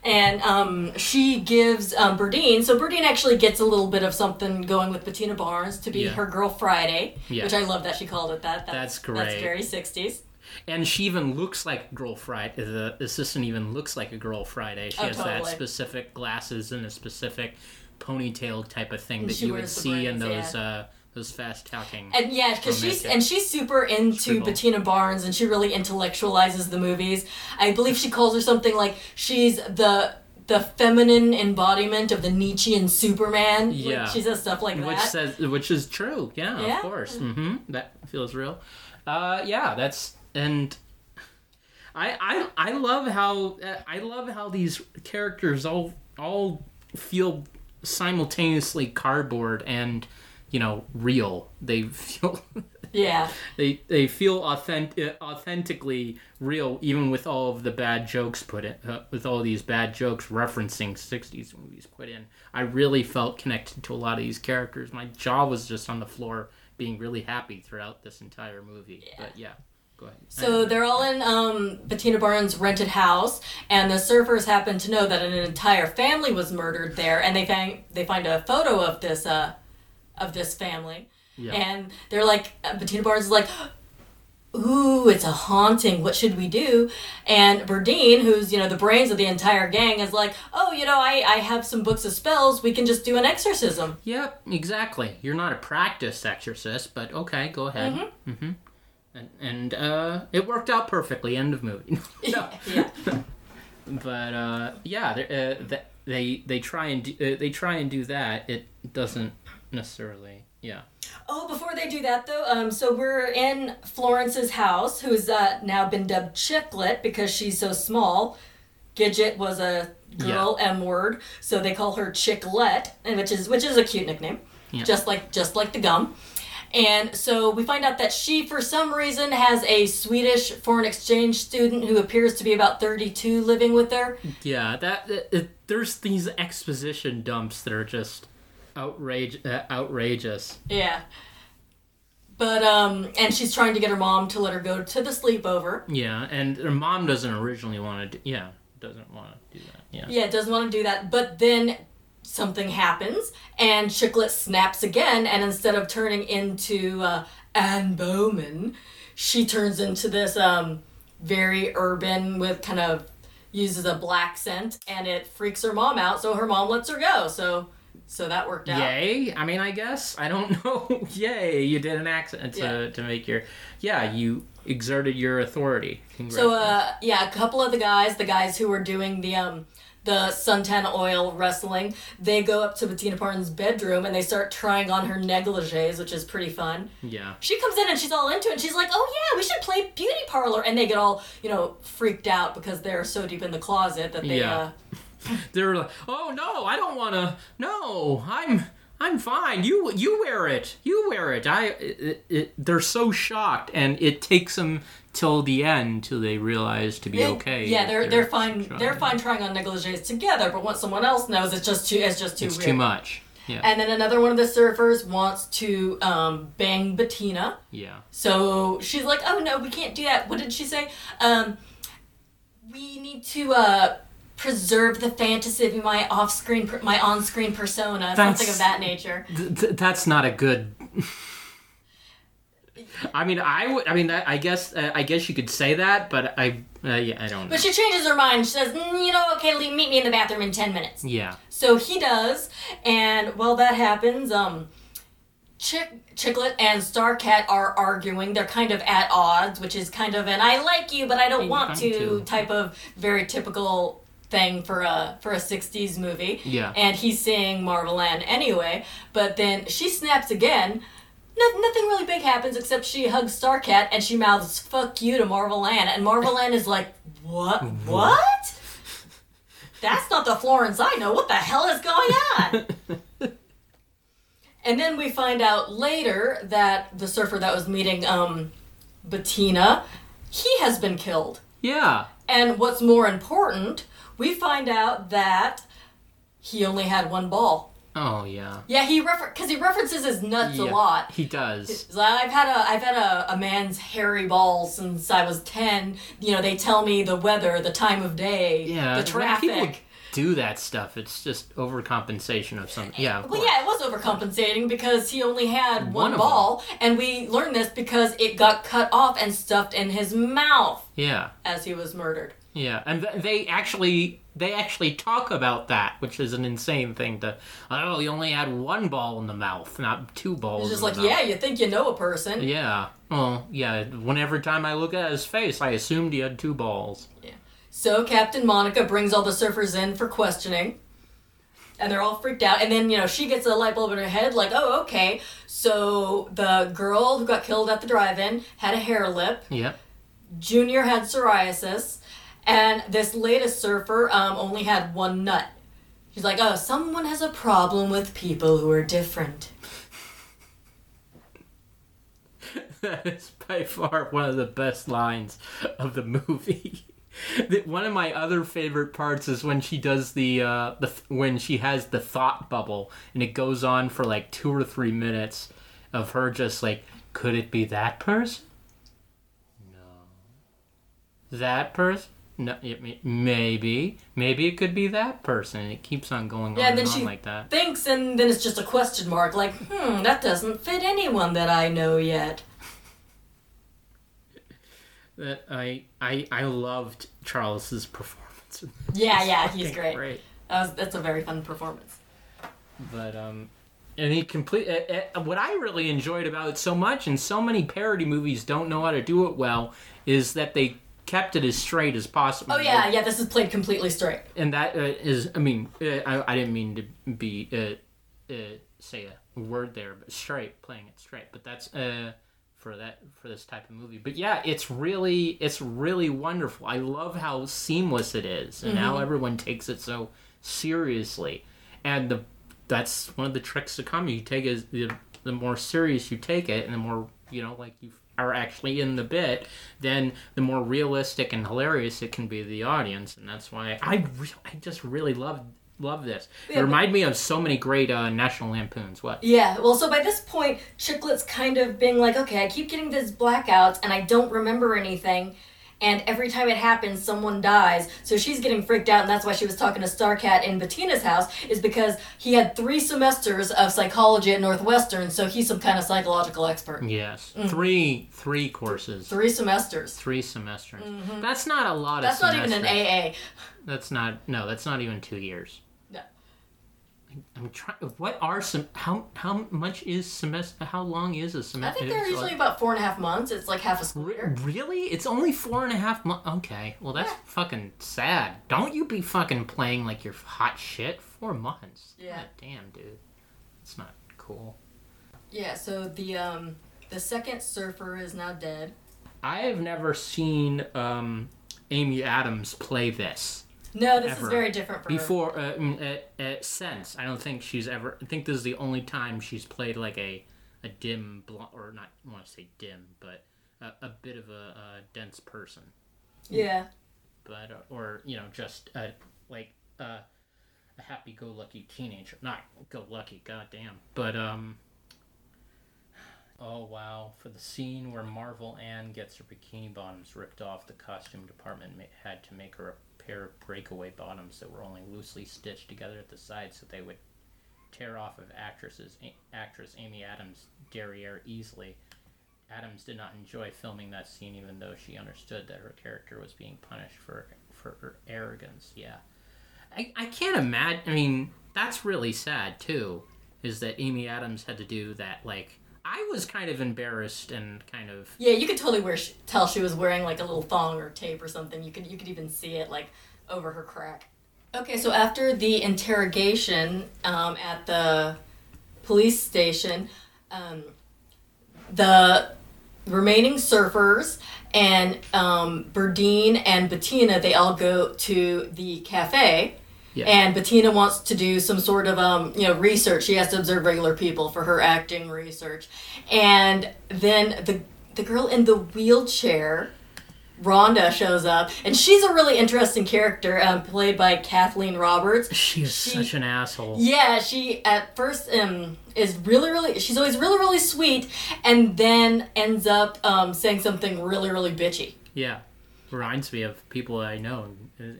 And um, she gives um, Berdine, so Berdine actually gets a little bit of something going with Bettina Barnes to be Yeah. her girl Friday, Yeah. which I love that she called it that. That's That's great. very 60s. And she even looks like Girl Friday. The assistant even looks like a Girl Friday. She Oh, has that specific glasses and a specific ponytail type of thing that she you would see in those uh, those fast talking. And yeah, because she's and she's super into Scribble. Bettina Barnes, and she really intellectualizes the movies. I believe she calls her something like she's the the feminine embodiment of the Nietzschean Superman. Like, Yeah. she says stuff like which that. Which says which is true yeah, Yeah. of course hmm that feels real uh yeah that's and I, I I love how uh, I love how these characters all all feel simultaneously cardboard and you know real. They feel yeah, they they feel authentic authentically real even with all of the bad jokes put in uh, with all these bad jokes referencing 60s movies put in. I really felt connected to a lot of these characters. My jaw was just on the floor being really happy throughout this entire movie. But yeah go ahead. So they're all in um, Bettina Barnes' rented house, and the surfers happen to know that an entire family was murdered there, and they find they find a photo of this uh, of this family, Yeah. and they're like, uh, Bettina Barnes is like. Ooh, it's a haunting. What should we do? And Berdine, who's you know the brains of the entire gang, is like, oh, you know, I I have some books of spells. We can just do an exorcism. Yep, exactly. You're not a practiced exorcist, but okay, go ahead. Mm-hmm. And, and uh, it worked out perfectly. End of movie. no. yeah. but uh, yeah, they- uh, th- they they try and do, uh, they try and do that. It doesn't necessarily, Yeah. Oh, before they do that though, um, so we're in Florence's house, who's uh, now been dubbed Chicklet because she's so small. Gidget was a girl M word, so they call her Chicklet, and which is which is a cute nickname, Yeah. just like just like the gum. And so we find out that she, for some reason, has a Swedish foreign exchange student who appears to be about 32 living with her. Yeah, that, that- it, there's these exposition dumps that are just outrage uh, outrageous. Yeah. But, um, and she's trying to get her mom to let her go to the sleepover. Yeah, and her mom doesn't originally want to. do Yeah, doesn't want to do that. Yeah. Yeah, doesn't want to do that. But then something happens, and Chicklet snaps again, and instead of turning into uh, Anne Bowman, she turns into this um, very urban with kind of uses a black scent, and it freaks her mom out. So her mom lets her go. So, so that worked out. Yay! I mean, I guess I don't know. Yay! You did an accent to Yeah. to make your. Yeah, you exerted your authority. So, uh, yeah, a couple of the guys, the guys who were doing the um, the suntan oil wrestling, they go up to Bettina Parton's bedroom and they start trying on her negligees, which is pretty fun. yeah. She comes in and she's all into it. And she's like, "Oh yeah, we should play beauty parlor." And they get all you know freaked out because they're so deep in the closet that they. Yeah. Uh, They're like, "Oh no, I don't want to. No, I'm I'm fine. You you wear it. You wear it." I it, it, they're so shocked, and it takes them till the end till they realize to be they- okay. Yeah, if they're they're fine. trying. They're fine trying on negligees together, but once someone else knows, it's just too it's just too It's weird. too much. Yeah. And then another one of the surfers wants to um, bang Bettina. yeah. So she's like, "Oh no, we can't do that." What did she say? Um, we need to uh, preserve the fantasy of my off-screen, my on-screen persona, That's- something of that nature. Th- th- that's not a good. I mean, I would. I mean, I I guess. Uh, I guess you could say that, but I. Uh, yeah, I don't. know. But she changes her mind. She says, "Mm, "You know, okay, leave, meet me in the bathroom in ten minutes." Yeah. So he does, and while that happens, um, Chick, Chicklet and Starcat are arguing. They're kind of at odds, which is kind of an "I like you, but I don't Hey, want want to" to. type of very typical thing for a for a '60s movie. Yeah. And he's seeing Marvel Ann anyway, but then she snaps again. No, nothing really big happens except she hugs Starcat and she mouths "fuck you" to Marvel Ann, and Marvel Ann is like, "What? What?" That's not the Florence I know. What the hell is going on? and then we find out later that the surfer that was meeting um, Bettina, he has been killed. Yeah. And what's more important, we find out that he only had one ball. Oh yeah. Yeah, he refer because he references his nuts a lot. He does. Like, I've had a I've had a, a man's hairy balls since I was ten. You know, they tell me the weather, the time of day, Yeah. the traffic. people do that stuff. It's just overcompensation of something. Yeah. Of Well, course. yeah, it was overcompensating because he only had one, One ball, and we learned this because it got cut off and stuffed in his mouth Yeah. as he was murdered. Yeah, and th- they actually they actually talk about that, which is an insane thing to. Oh, you only had one ball in the mouth, not two balls. He's just like, yeah, you think you know a person. Yeah. Well, yeah. Whenever time I look at his face, I assumed he had two balls. Yeah. So Captain Monica brings all the surfers in for questioning. And they're all freaked out. And then, you know, she gets a light bulb in her head, like, oh, okay. So the girl who got killed at the drive in had a hair lip. Yep. Junior had psoriasis, and this latest surfer um, only had one nut. She's like, oh, someone has a problem with people who are different. that is by far one of the best lines of the movie. One of my other favorite parts is when she does the uh, the when she has the thought bubble and it goes on for like two or three minutes of her just like, could it be that person? No. That person? No, it, may- maybe, maybe it could be that person, it keeps on going Yeah, on and then and on she like that. thinks, and then it's just a question mark, like, hmm, that doesn't fit anyone that I know yet. That I I I loved Charles's performance. Yeah, yeah, he's great. Great. That was, that's a very fun performance. but um and he complete uh, uh, what i really enjoyed about it so much and so many parody movies don't know how to do it well is that they kept it as straight as possible Oh yeah, yeah, this is played completely straight. and that uh, is i mean uh, I, I didn't mean to be uh, uh, say a word there, but straight, playing it straight. But that's uh for that for this type of movie. But yeah, it's really it's really wonderful. I love how seamless it is and how everyone takes it so seriously. And the that's one of the tricks to comedy. You take it the the more serious you take it, and the more you know, like you are actually in the bit, then the more realistic and hilarious it can be to the audience. And that's why I re- I just really love love this. It Yeah, but- reminded me of so many great uh, National Lampoons. What? Yeah, well, so by this point, Chicklet's kind of being like, okay, I keep getting these blackouts and I don't remember anything. And every time it happens, someone dies. So she's getting freaked out, and that's why she was talking to Starcat in Bettina's house, is because he had three semesters of psychology at Northwestern, so he's some kind of psychological expert. Yes, mm. three three courses, Three semesters. three semesters. Mm-hmm. That's not a lot That's of. not even an semesters. AA. That's not no. That's not even two years. No. I'm trying. What are some? How how much is semester? How long is a semester? I think they're usually about four and a half months. It's like half a school year. Really? It's only four and a half months. Okay, well that's Yeah. fucking sad. Don't you be fucking playing like you're hot shit. Four months. Yeah. God damn, dude. It's not cool. Yeah, so the um the second surfer is now dead. I have never seen um, Amy Adams play this No, this Ever. is very different for her. before. Uh, uh, uh, since I don't think she's ever. I think this is the only time she's played like a a dim blonde, or not. I want to say dim, but a, a bit of a, a dense person. Yeah. but uh, or you know just uh, like uh, a happy-go-lucky teenager not go-lucky goddamn but um oh wow for the scene where marvel ann gets her bikini bottoms ripped off the costume department ma- had to make her a pair of breakaway bottoms that were only loosely stitched together at the sides so they would tear off of actresses a- actress amy adams derriere easily Adams did not enjoy filming that scene, even though she understood that her character was being punished for for her arrogance. Yeah, I, I can't imagine. I mean, that's really sad too. Is that Amy Adams had to do that? Like, I was kind of embarrassed and kind of Yeah, you could totally wear sh- tell she was wearing like a little thong or tape or something. You could you could even see it like over her crack. Okay, so after the interrogation um, at the police station, um, the remaining surfers and um, Berdine and Bettina they all go to the cafe. Yeah. And Bettina wants to do some sort of um, you know research. She has to observe regular people for her acting research. And then the the girl in the wheelchair, Rhonda, shows up, and she's a really interesting character, um, played by Kathleen Roberts. she is She- such an asshole. Yeah, she at first um is really really she's always really really sweet, and then ends up um saying something really really bitchy. Yeah, reminds me of people I know.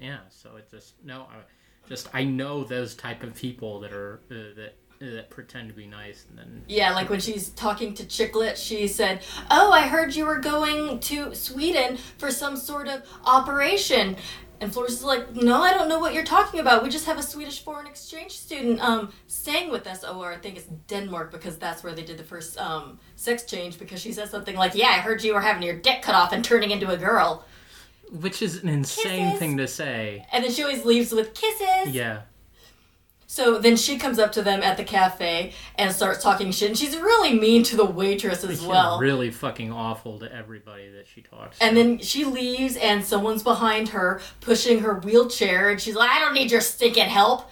Yeah, so it just no, I, just I know those type of people that are uh, that uh, that pretend to be nice and then Yeah, like when she's talking to Chicklet, she said, "Oh, I heard you were going to Sweden for some sort of operation." And Flores is like, "No, I don't know what you're talking about. We just have a Swedish foreign exchange student um staying with us, or I think it's Denmark because that's where they did the first um sex change. Because she says something like, "Yeah, I heard you were having your dick cut off and turning into a girl," which is an insane Kisses. thing to say. and then she always leaves with kisses. Yeah. So then she comes up to them at the cafe and starts talking shit, and she's really mean to the waitress as She's well. really fucking awful to everybody that she talks. To. And to. then she leaves, and someone's behind her pushing her wheelchair, and she's like, I don't need your stinking help.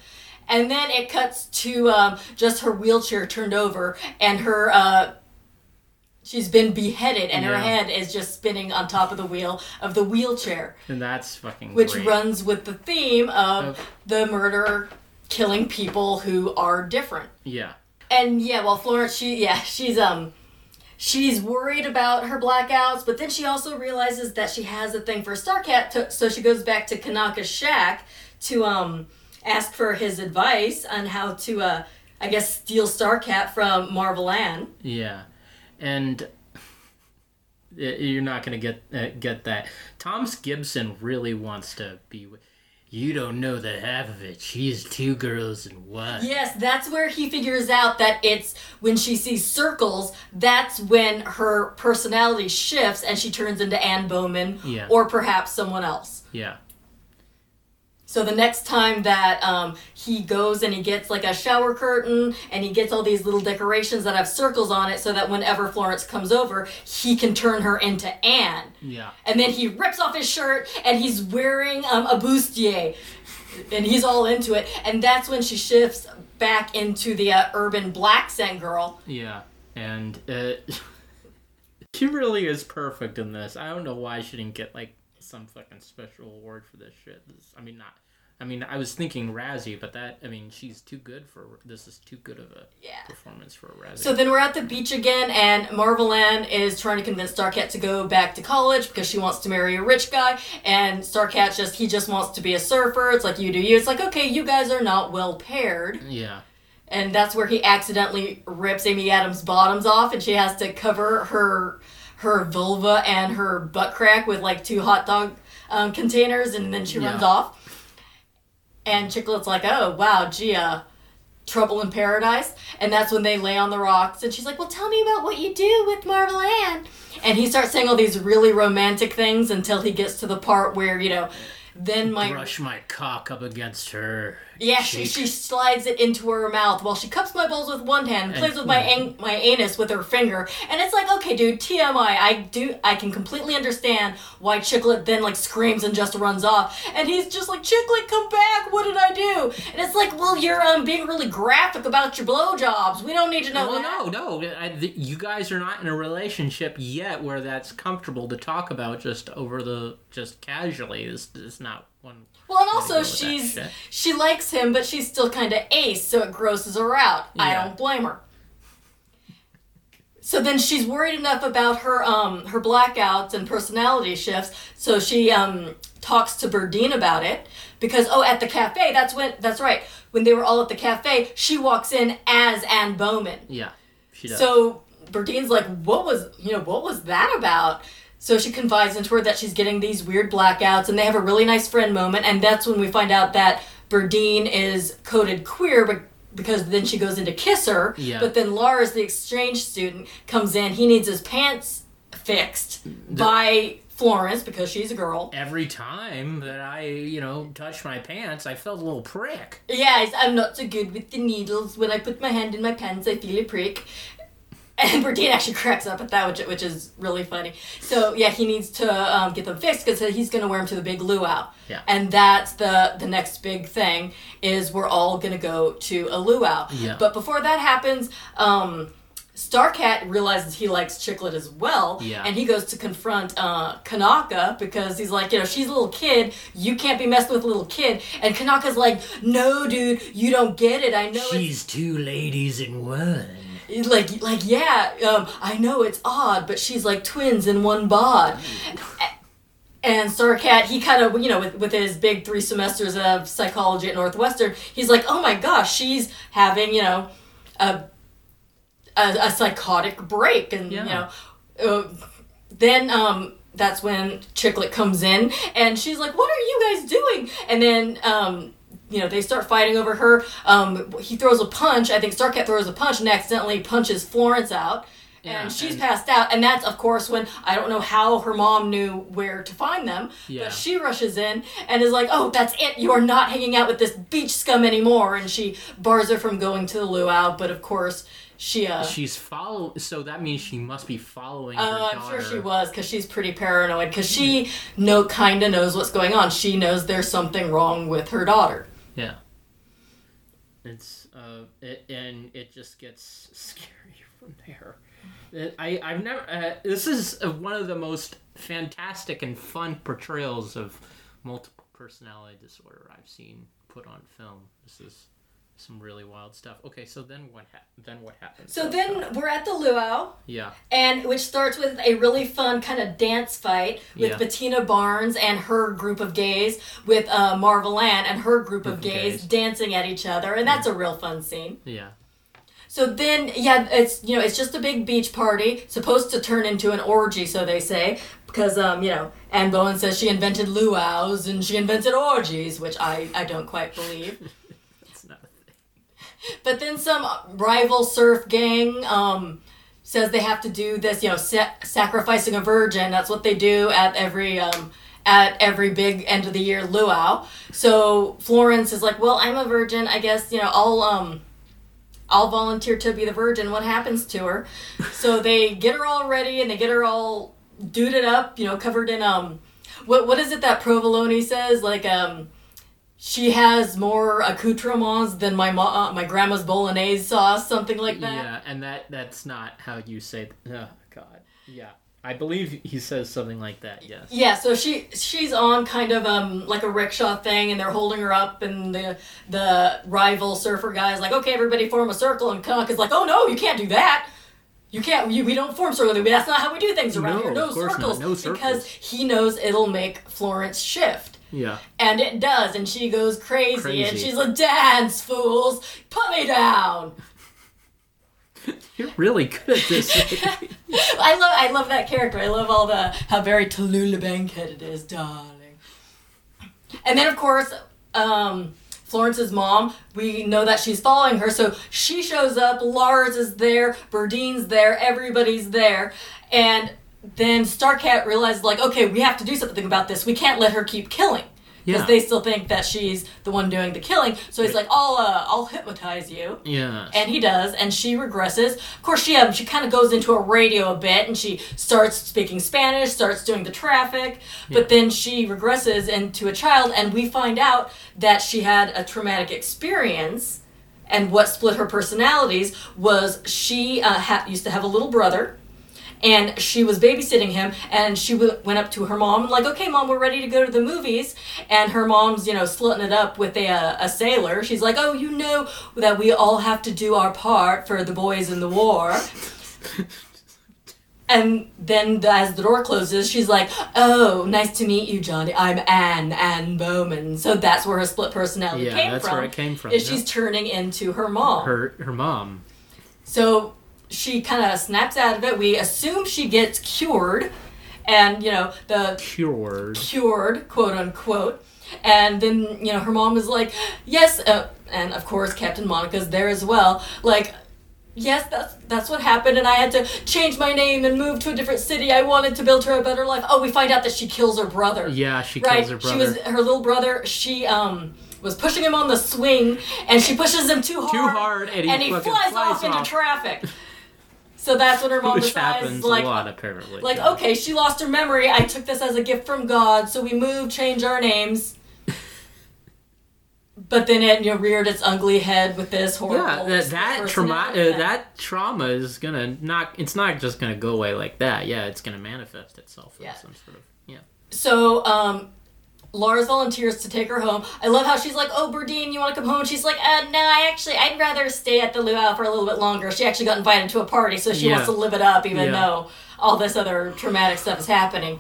And then it cuts to um, just her wheelchair turned over, and her. Uh, She's been beheaded, and her head is just spinning on top of the wheel of the wheelchair, and that's fucking which great. runs with the theme of Of- the murderer killing people who are different. Yeah. And yeah, well, Florence, she yeah, she's um, she's worried about her blackouts, but then she also realizes that she has a thing for Starcat, to, so she goes back to Kanaka's shack to um ask for his advice on how to uh, I guess steal Starcat from Marvel Ann. Yeah, and you're not gonna get uh, get that. Thomas Gibson really wants to be. with- You don't know the half of it. She's two girls and one. Yes, that's where he figures out that it's when she sees circles, that's when her personality shifts and she turns into Anne Bowman Yeah. or perhaps someone else. Yeah. So the next time that um, he goes and he gets like a shower curtain and he gets all these little decorations that have circles on it so that whenever Florence comes over, he can turn her into Anne. Yeah. And then he rips off his shirt and he's wearing um, a bustier. And he's all into it. And that's when she shifts back into the uh, urban black scent girl. Yeah. And uh, she really is perfect in this. I don't know why she didn't get like some fucking special award for this shit. This, I mean, not. I mean, I was thinking Razzie, but that. I mean, she's too good for. This is too good of a Yeah. performance for a Razzie. So then we're at the beach again, and Marvel Ann is trying to convince Starcat to go back to college because she wants to marry a rich guy, and Starcat just he just wants to be a surfer. It's like you do you. It's like okay, you guys are not well paired, yeah. and that's where he accidentally rips Amy Adams' bottoms off, and she has to cover her her vulva and her butt crack with like two hot dog um, containers, and then she runs Yeah. off. And Chicklet's like, oh wow, gee, uh, trouble in paradise, and that's when they lay on the rocks, and she's like, well, tell me about what you do with Marvel Ann, and he starts saying all these really romantic things until he gets to the part where you know, then my Brush my cock up against her. Yeah, she, she slides it into her mouth while she cups my balls with one hand, and plays with my an- my anus with her finger, and it's like, okay, dude, TMI. I do, I can completely understand why Chicklet then like screams and just runs off, and he's just like, Chicklet, come back! What did I do? And it's like, well, you're um being really graphic about your blowjobs. We don't need to know Well, that. no, no. I, th- you guys are not in a relationship yet where that's comfortable to talk about just over the just casually. This is not one. Well, and also she's she likes him, but she's still kind of ace, so it grosses her out. I don't blame her. So then she's worried enough about her um her blackouts and personality shifts, so she um talks to Berdine about it because oh at the cafe that's when that's right when they were all at the cafe she walks in as Anne Bowman. Yeah, she does. So Berdine's like, what was you know what was that about? So she confides into her that she's getting these weird blackouts, and they have a really nice friend moment, and that's when we find out that Berdine is coded queer, but because then she goes in to kiss her. Yeah. But then Lars, the exchange student, comes in. He needs his pants fixed by Florence because she's a girl. Every time that I, you know, touch my pants, I felt a little prick. Yeah, he's, I'm not so good with the needles. When I put my hand in my pants, I feel a prick. And Berdine actually cracks up at that, which, which is really funny. So yeah, he needs to um, get them fixed because he's going to wear them to the big luau. Yeah. And that's the the next big thing is we're all going to go to a luau. Yeah. But before that happens, um, Starcat realizes he likes Chicklet as well, Yeah. and he goes to confront uh, Kanaka because he's like, you know, she's a little kid. You can't be messing with a little kid. And Kanaka's like, no, dude, you don't get it. I know She's two ladies in one. Like like yeah um i know it's odd but she's like twins in one bod and starcat he kind of you know with, with his big three semesters of psychology at northwestern he's like oh my gosh she's having you know a a, a psychotic break and Yeah. you know uh, then um that's when Chicklet comes in and she's like, "What are you guys doing?" And then um, you know they start fighting over her. Um, he throws a punch. I think Starcat throws a punch and accidentally punches Florence out. Yeah, and she's and- passed out, and that's of course when I don't know how her mom knew where to find them, Yeah. but she rushes in and is like, "Oh, that's it! You are not hanging out with this beach scum anymore!" And she bars her from going to the luau, but of course she uh, She's follow. So that means she must be following her Oh, I'm sure she was because she's pretty paranoid because she know kind of knows what's going on. She knows there's something wrong with her daughter. Yeah. It's uh, it, and it just gets scary from there. It- I I've never. Uh, this is uh, one of the most fantastic and fun portrayals of multiple personality disorder I've seen put on film. This is some really wild stuff. Okay, so then what? hap then what happens? So then we're at the luau, Yeah. and which starts with a really fun kind of dance fight with Yeah. Bettina Barnes and her group of gays, with uh, Marvel Ann and her group of of gays, gays. dancing at each other, and that's a real fun scene. Yeah. So then, yeah, it's you know it's just a big beach party, supposed to turn into an orgy, so they say, because um you know Anne Bowman says she invented luau's and she invented orgies, which I I don't quite believe. It's not a thing. But then some rival surf gang um says they have to do this, you know, sa- sacrificing a virgin. That's what they do at every um at every big end of the year luau. So Florence is like, "Well, I'm a virgin. I guess you know I'll um." I'll volunteer to be the virgin. What happens to her? So they get her all ready and they get her all duded up, you know, covered in um, what what is it that Provoloney says? Like um, she has more accoutrements than my mo- uh, my grandma's bolognese sauce, something like that. Yeah, and that that's not how you say. Oh God. Yeah, I believe he says something like that. Yes. Yeah, so she she's on kind of um like a rickshaw thing, and they're holding her up, and the the rival surfer guy is like, okay, everybody form a circle, and Conk is like, oh no, you can't do that. You can't. You, we don't form circles. That's not how we do things around No, here. No of course not. circles, No circles. because he knows it'll make Florence shift. Yeah. And it does, and she goes crazy, and she's like, "Dance, fools! Put me down!" You're really good at this. I love, I love that character. I love all the how very Tallulah Bankhead it is, darling. And then, of course, um, Florence's mom. We know that she's following her, so she shows up. Lars is there. Berdine's there. Everybody's there, and then Starcat realizes, like, okay, we have to do something about this. We can't let her keep killing. Because Yeah. they still think that she's the one doing the killing. So he's like, I'll, uh, I'll hypnotize you. yeah. And he does, and she regresses. Of course, she um, she kind of goes into a radio a bit, and she starts speaking Spanish, starts doing the traffic, but then she regresses into a child, and we find out that she had a traumatic experience, and what split her personalities was she uh, ha- used to have a little brother. And she was babysitting him, and she w- went up to her mom, like, "Okay, mom, we're ready to go to the movies." And her mom's, you know, slutting it up with a a sailor. She's like, "Oh, you know that we all have to do our part for the boys in the war." And then the- as the door closes, she's like, "Oh, nice to meet you, Johnny. I'm Anne Anne Bowman." So that's where her split personality Yeah, came that's from. where it came from, Is yeah. she's turning into her mom. her her mom. So she kind of snaps out of it. We assume she gets cured, and you know the Cured. cured, quote unquote. And then you know her mom is like, "Yes," uh, and of course Captain Monica's there as well. Like, yes, that's that's what happened, and I had to change my name and move to a different city. I wanted to build her a better life. Oh, we find out that she kills her brother. Yeah, she right. kills her brother. She was her little brother. She um. Was pushing him on the swing, and she pushes him too hard. Too hard, and he fucking flies, flies off, into traffic. So that's what her mom Which decides, happens like, a lot, apparently. like, yeah. okay, she lost her memory. I took this as a gift from God, so we moved, changed our names. But then it you know, reared its ugly head with this horrible. Yeah, that, that trauma, uh, that trauma is gonna not. It's not just gonna go away like that. Yeah, it's gonna manifest itself in Yeah. some sort of. Yeah. So, um, Lars volunteers to take her home. I love how she's like, "Oh, Berdine, you want to come home?" And she's like, "Uh, no, I actually, I'd rather stay at the luau for a little bit longer." She actually got invited to a party, so she Yeah. wants to live it up, even Yeah. though all this other traumatic stuff is happening.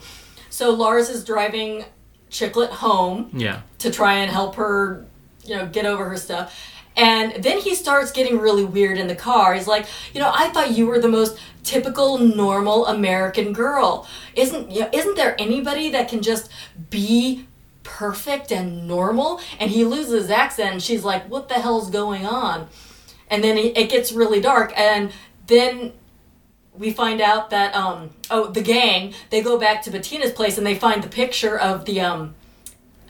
So Lars is driving Chicklet home. Yeah. to try and help her, you know, get over her stuff. And then he starts getting really weird in the car. He's like, you know, I thought you were the most typical, normal American girl. Isn't you know, isn't there anybody that can just be perfect and normal? And he loses his accent, and she's like, what the hell's going on? And then it gets really dark, and then we find out that um oh the gang they go back to Bettina's place and they find the picture of the um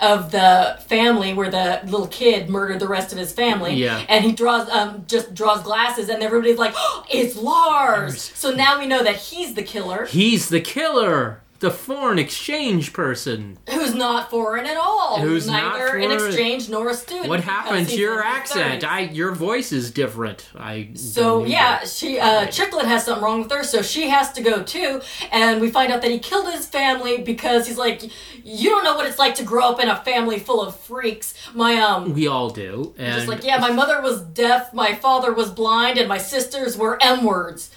of the family where the little kid murdered the rest of his family. Yeah. And he draws um just draws glasses and everybody's like, oh, it's. Lars. So now we know that he's the killer He's the killer. The foreign exchange person. who's not foreign at all. Who's not neither an exchange nor a student. What happened to your accent? 30s. I your voice is different. I So yeah, it. she uh, Chicklet has something wrong with her, so she has to go too. And we find out that he killed his family because he's like, you don't know what it's like to grow up in a family full of freaks. My um, we all do. And just like yeah, my mother was deaf, my father was blind, and my sisters were M words.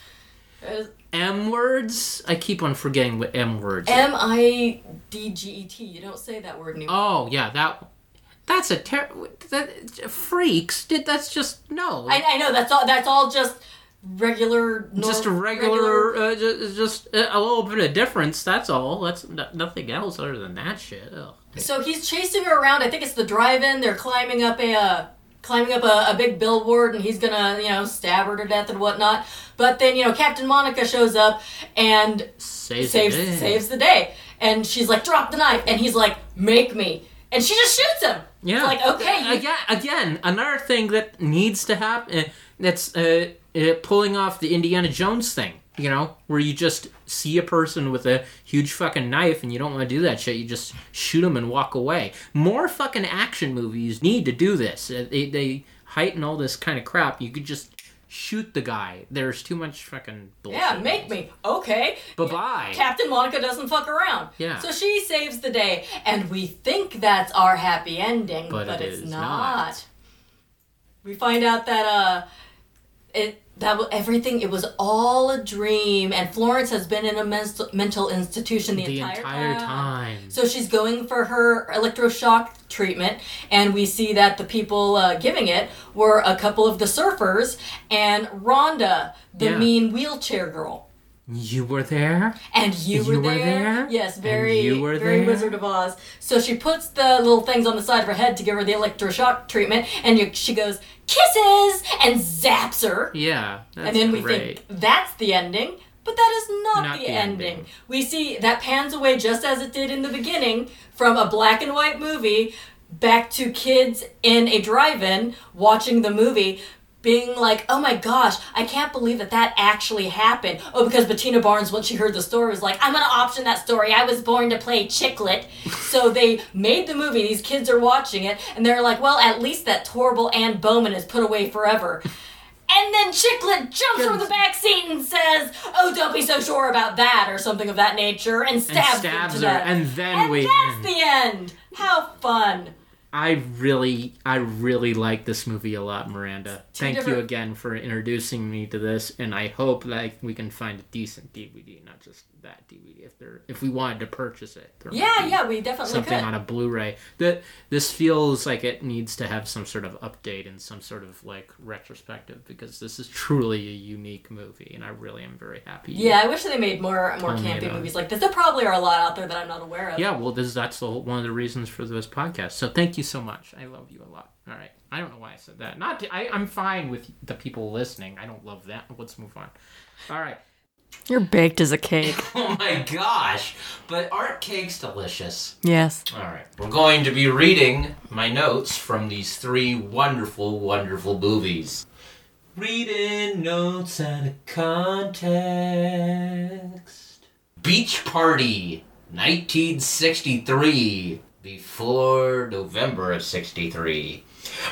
M words. I keep on forgetting what M words. M I D G E T. You don't say that word anymore. Oh yeah, that. That's a ter- that freaks. Did that's just no. I, I know that's all. That's all just regular. Nor- just a regular, uh, just, just a little bit of difference. That's all. That's n- nothing else other than that shit. Ugh. So he's chasing her around. I think it's the drive-in. They're climbing up a uh, climbing up a, a big billboard, and he's gonna you know stab her to death and whatnot. But then you know Captain Monica shows up and Saves, saves the day. saves the day. and she's like, "Drop the knife," and he's like, "Make me," and she just shoots him. Yeah. It's like okay, you- Again, again, another thing that needs to happen. That's uh, uh, pulling off the Indiana Jones thing. You know, where you just see a person with a huge fucking knife and you don't want to do that shit. You just shoot them and walk away. More fucking action movies need to do this. Uh, They, they heighten all this kind of crap. You could just shoot the guy. There's too much fucking bullshit. yeah, make me okay. Bye bye. Captain Monica doesn't fuck around. Yeah. So she saves the day, and we think that's our happy ending, But but, it it's is not. not. We find out that uh, it that was everything. It was all a dream, and Florence has been in a mental mental institution the, the entire, entire time. time. So she's going for her electroshock treatment, and we see that the people uh, giving it were a couple of the surfers and Rhonda, the Yeah. mean wheelchair girl. You were there? And you, You were, there? there? Yes, very, very there? Wizard of Oz. So she puts the little things on the side of her head to give her the electroshock treatment, and you, she goes kisses and zaps her. Yeah. That's and then we great. think that's the ending, but that is not, Not the, the ending. ending. We see that pans away just as it did in the beginning from a black and white movie back to kids in a drive-in watching the movie being like, "Oh my gosh, I can't believe that that actually happened." Oh, because Bettina Barnes when she heard the story was like, "I'm going to option that story. I was born to play Chicklet." so they made the movie. These kids are watching it and they're like, "Well, at least that horrible Anne Bowman is put away forever." And then Chicklet jumps from the back seat and says, "Oh, don't be so sure about that," or something of that nature, and stabs, them stabs to her, death. and then And we that's end. the end. How fun! I really, I really like this movie a lot, Maranda. Thank you again for introducing me to this, and I hope that we can find a decent DVD, not just that DVD. If there, if we wanted to purchase it, Yeah, yeah, we definitely something could. on a Blu-ray. That this feels like it needs to have some sort of update and some sort of like retrospective because this is truly a unique movie, and I really am very happy. yeah, I wish they made more more campy movies like this. There probably are a lot out there that I'm not aware of. Yeah, well, this that's the whole, one of the reasons for this podcast. So thank you so much. I love you a lot. All right, I don't know why I said that. Not to, I, I'm fine with the people listening. I don't love that. Let's move on. All right. You're baked as a cake. Oh my gosh! But aren't cakes delicious? Yes. All right, we're going to be reading my notes from these three wonderful, wonderful movies. Reading notes out of context. Beach Party, 1963, before November of 63.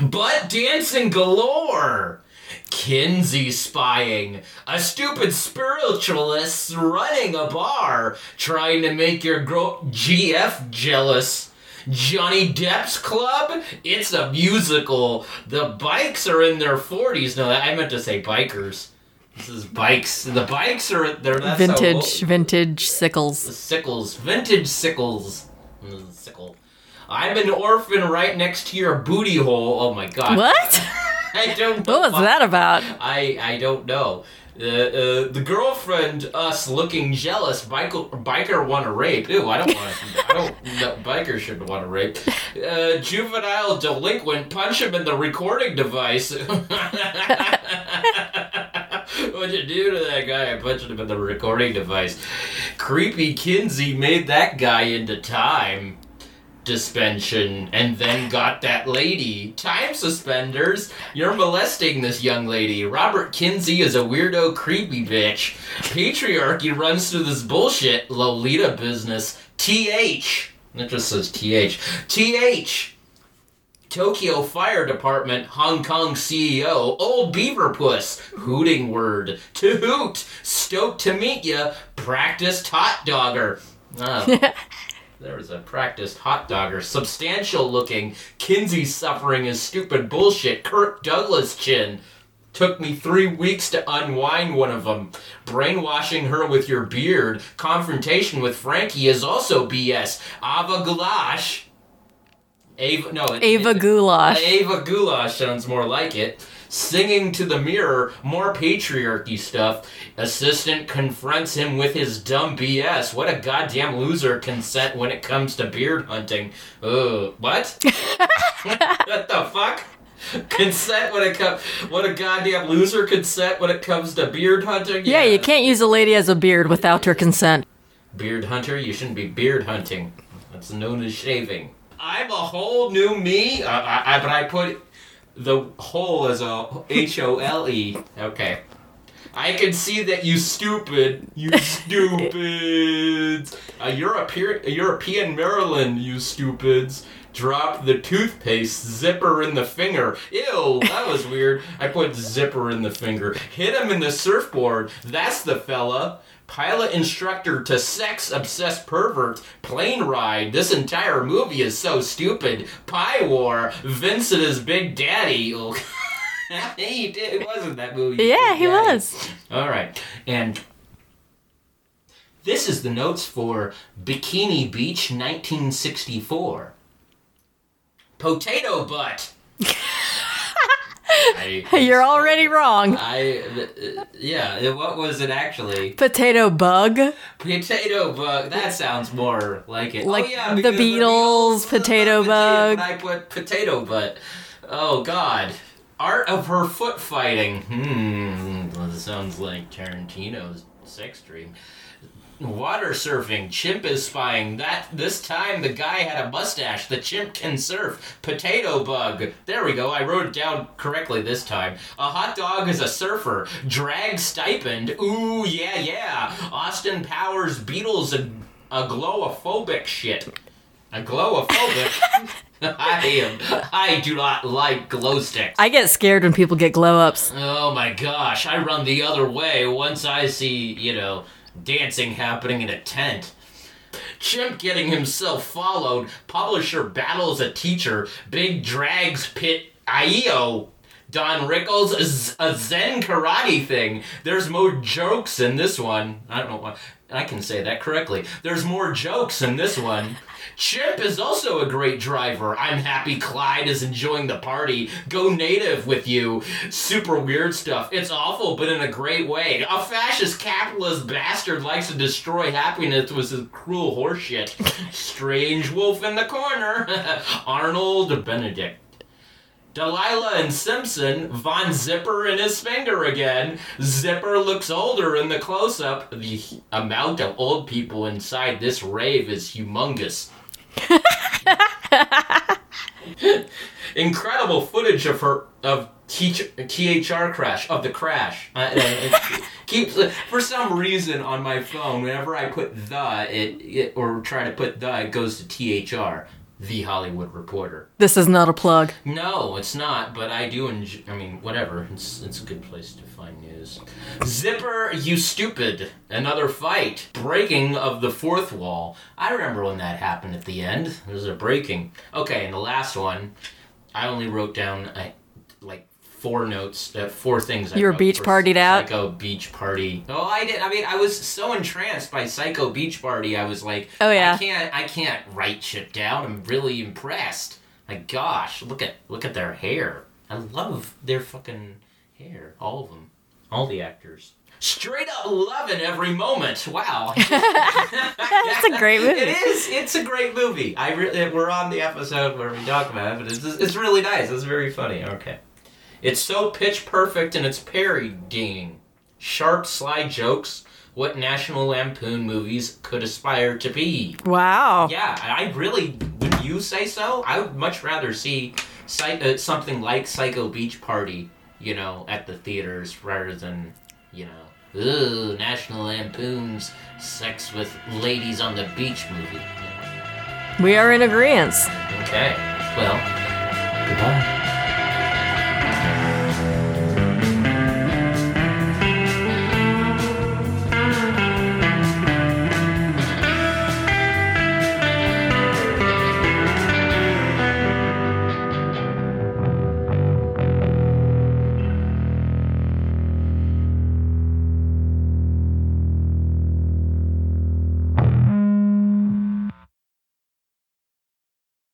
Butt Dancing Galore! Kinsey spying, a stupid spiritualist running a bar, trying to make your gro- GF jealous. Johnny Depp's club? It's a musical. The bikes are in their 40s. No, I meant to say bikers. This is bikes. The bikes are they're that's Vintage, vintage sickles. sickles, vintage sickles. Mm, Sickle. I'm an orphan right next to your booty hole. Oh my god. What? I don't know. What was why- that about? I I don't know. Uh, uh, the girlfriend, us looking jealous. Biker, biker want to rape. Ew, I don't want. to I don't. No, biker shouldn't want to rape. Uh, juvenile delinquent. Punch him in the recording device. What'd you do to that guy? I punched him in the recording device. Creepy Kinsey made that guy into time suspension and then got that lady. Time suspenders. You're molesting this young lady. Robert Kinsey is a weirdo, creepy bitch. Patriarchy runs through this bullshit Lolita business. TH. It just says TH. TH. Tokyo Fire Department, Hong Kong CEO, Old Beaver Puss, Hooting Word, To Hoot, Stoked to meet ya, Practiced Hot Dogger. Oh. There was a practiced hot dogger, substantial looking, Kinsey suffering his stupid bullshit, Kirk Douglas chin. Took me three weeks to unwind one of them. Brainwashing her with your beard. Confrontation with Frankie is also BS. Ava Goulash. Ava, no. Ava it- Goulash. Ava Goulash sounds more like it. Singing to the mirror, more patriarchy stuff. Assistant confronts him with his dumb BS. What a goddamn loser consent when it comes to beard hunting. Ugh, what? what the fuck? Consent when it comes. What a goddamn loser consent when it comes to beard hunting. Yeah, you can't use a lady as a beard without her consent. beard hunter. You shouldn't be beard hunting. That's known as shaving. I'm a whole new me, uh, I, I, but I put the whole is a H O L E. Okay. I can see that you stupid, you stupids. A European, a European Maryland, you stupids. Drop the toothpaste zipper in the finger. Ew, that was weird. I put zipper in the finger. Hit him in the surfboard. That's the fella. Pilot instructor to sex obsessed pervert. Plane ride. This entire movie is so stupid. Pie war. Vincent is Big Daddy. Oh. he did. It wasn't that movie. Yeah, Big he Daddy. was. All right, and this is the notes for Bikini Beach, 1964. Potato butt. I, You're already wrong. I uh, yeah. What was it actually? Potato bug. Potato bug. That sounds more like it. Like oh, yeah, the Beatles, potato bug. I put potato butt. Oh God. Art of her foot fighting. Hmm. Well, sounds like Tarantino's sex dream. Water surfing. Chimp is spying. That this time the guy had a mustache. The chimp can surf. Potato bug. There we go. I wrote it down correctly this time. A hot dog is a surfer. Drag stipend. Ooh yeah yeah. Austin Powers Beatles a, a glowophobic shit. A glowophobic. I am. I do not like glow sticks. I get scared when people get glow ups. Oh my gosh, I run the other way once I see, you know, dancing happening in a tent. Chimp getting himself followed, publisher battles a teacher, big drags pit IEO. Don Rickles, a Zen karate thing. There's more jokes in this one. I don't know why. I can say that correctly. There's more jokes in this one. Chimp is also a great driver. I'm happy Clyde is enjoying the party. Go native with you. Super weird stuff. It's awful, but in a great way. A fascist capitalist bastard likes to destroy happiness with his cruel horseshit. Strange wolf in the corner. Arnold Benedict. Delilah and Simpson, Von Zipper in his finger again. Zipper looks older in the close up. The amount of old people inside this rave is humongous. Incredible footage of her of THR crash of the crash. Uh, it keeps for some reason on my phone whenever I put the it, it or try to put the it goes to THR, the Hollywood Reporter. This is not a plug. No, it's not, but I do enjoy. I mean, whatever. It's, it's a good place to find news. Zipper, you stupid. Another fight. Breaking of the fourth wall. I remember when that happened at the end. There was a breaking. Okay, and the last one, I only wrote down like four notes, uh, four things. I You were beach partied out? Psycho Beach Party. Oh, I did. I mean, I was so entranced by Psycho Beach Party. I was like, Oh, yeah. I can't, I can't write shit down. I'm really impressed. My gosh, look at look at their hair. I love their fucking hair. All of them. All the actors. Straight up loving every moment. Wow. That's a great movie. It is. It's a great movie. I really. We're on the episode where we talk about it, but it's it's really nice. It's very funny. Okay. It's so pitch perfect in its parodying. Sharp, sly jokes. What National Lampoon movies could aspire to be. Wow. Yeah, I really. Would you say so? I would much rather see uh, something like Psycho Beach Party, you know, at the theaters rather than, you know, ooh, National Lampoon's sex with ladies on the beach movie. We are in agreement. Okay. Well, goodbye.